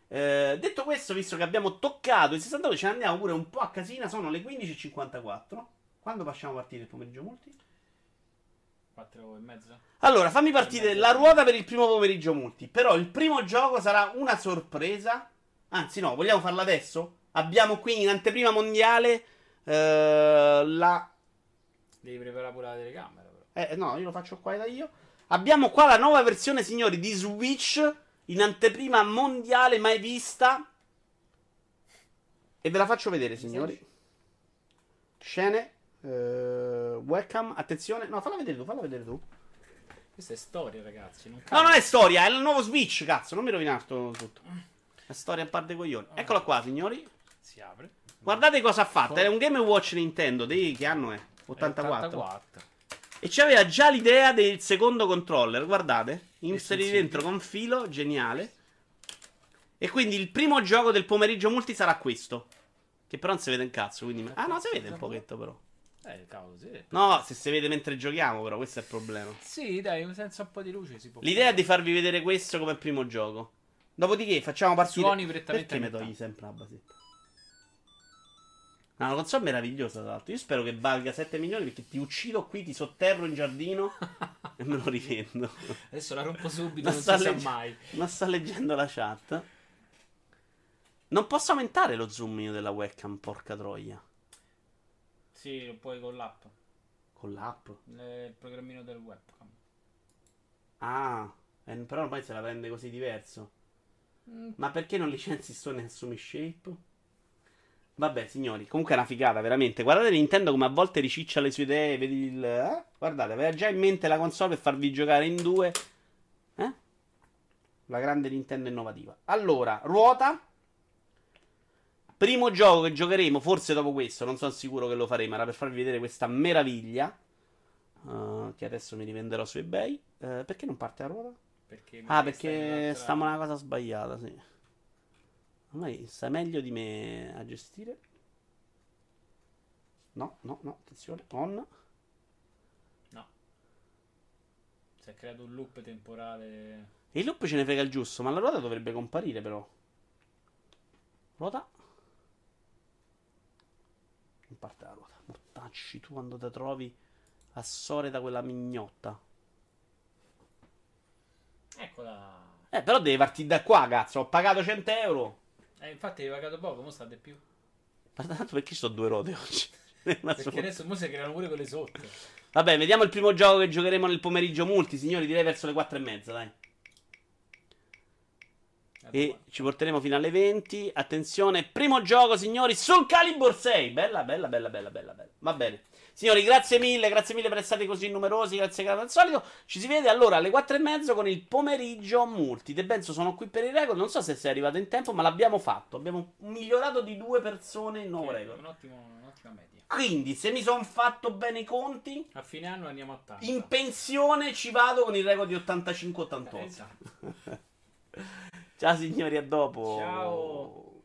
Eh, detto questo, visto che abbiamo toccato i 62, ce ne andiamo pure un po' a casina. Sono le 15.54. Quando facciamo partire il pomeriggio multi? 4 e mezza? Allora, fammi partire la ruota per il primo pomeriggio multi. Però il primo gioco sarà una sorpresa. Anzi, no, vogliamo farla adesso? Abbiamo qui in anteprima mondiale eh, la. Devi preparare pure la telecamera. Però. Eh, no, io lo faccio qua da io. Abbiamo qua la nuova versione, signori, di Switch in anteprima mondiale mai vista. E ve la faccio vedere, signori. Scene. eh, webcam, attenzione. No, falla vedere tu, falla vedere tu. Questa è storia, ragazzi. Non No, non è storia, è il nuovo Switch, cazzo, non mi rovinare tutto. È storia a parte coglioni. Eccola qua, signori. Si apre. Guardate cosa ha fatto. È un Game Watch Nintendo. Dei che anno è? 84. 84. E c'aveva già l'idea del secondo controller. Guardate, inseriti sì. dentro con filo, geniale. E quindi il primo gioco del pomeriggio multi sarà questo. Che però non si vede un cazzo. Quindi... Ah, no, si vede un pochetto, però. Eh, cavolo, sì. No, se si vede mentre giochiamo, però, questo è il problema. Sì, dai, senza un po' di luce si può. L'idea è di farvi vedere questo come primo gioco. Dopodiché facciamo partire. Suoni prettamente Perché mi togli sempre la basetta? No, una console meravigliosa, tra l'altro. Io spero che valga 7 milioni perché ti uccido qui, ti sotterro in giardino e me lo rivendo. Adesso la rompo subito, Ma non si sa legge- mai. Ma sta leggendo la chat. Non posso aumentare lo zoom io della webcam, porca troia. Sì, lo puoi con l'app. Con l'app. Il programmino del webcam. Ah, eh, però ormai se la prende così diverso. Mm. Ma perché non licenzi Sony e assumi Shape? Vabbè, signori, comunque è una figata, veramente. Guardate Nintendo come a volte riciccia le sue idee. Vedi il. eh? Guardate, aveva già in mente la console per farvi giocare in due. Eh? La grande Nintendo innovativa. Allora, ruota. Primo gioco che giocheremo, forse dopo questo, non sono sicuro che lo faremo. Era per farvi vedere questa meraviglia. eh, che adesso mi rivenderò su eBay. Eh, perché non parte la ruota? Perché Ah, perché stiamo una cosa sbagliata, sì. Ormai sai meglio di me a gestire. No, no, no, attenzione, on. No. Si è creato un loop temporale. Il loop ce ne frega il giusto, ma la ruota dovrebbe comparire però. Ruota. Non parte la ruota. Mortacci tu quando ti trovi a sore da quella mignotta. Eccola. Eh, però devi partire da qua, cazzo. Ho pagato 100 euro. Eh, infatti hai pagato poco, mo sta di più. Ma tanto perché ci sono due ruote oggi? (laughs) Perché adesso mo si creano pure quelle sotto. Vabbè, vediamo il primo gioco che giocheremo nel pomeriggio multi, signori, direi verso le 4 e mezza, dai. E ci porteremo fino alle 20. Attenzione, primo gioco, signori, sul Calibur 6. Bella, bella, bella, bella, bella, bella. Va bene. Signori, grazie mille, grazie mille per essere così numerosi, grazie che al solito. Ci si vede allora alle 4 e mezzo con il pomeriggio multi. De Benzo sono qui per il record, non so se sei arrivato in tempo, ma l'abbiamo fatto. Abbiamo migliorato di due persone il nuovo record. un'ottima media. Quindi, se mi sono fatto bene i conti, A fine anno andiamo a tanto. in pensione ci vado con il record di 85-88. Esatto. (laughs) Ciao signori, a dopo. Ciao.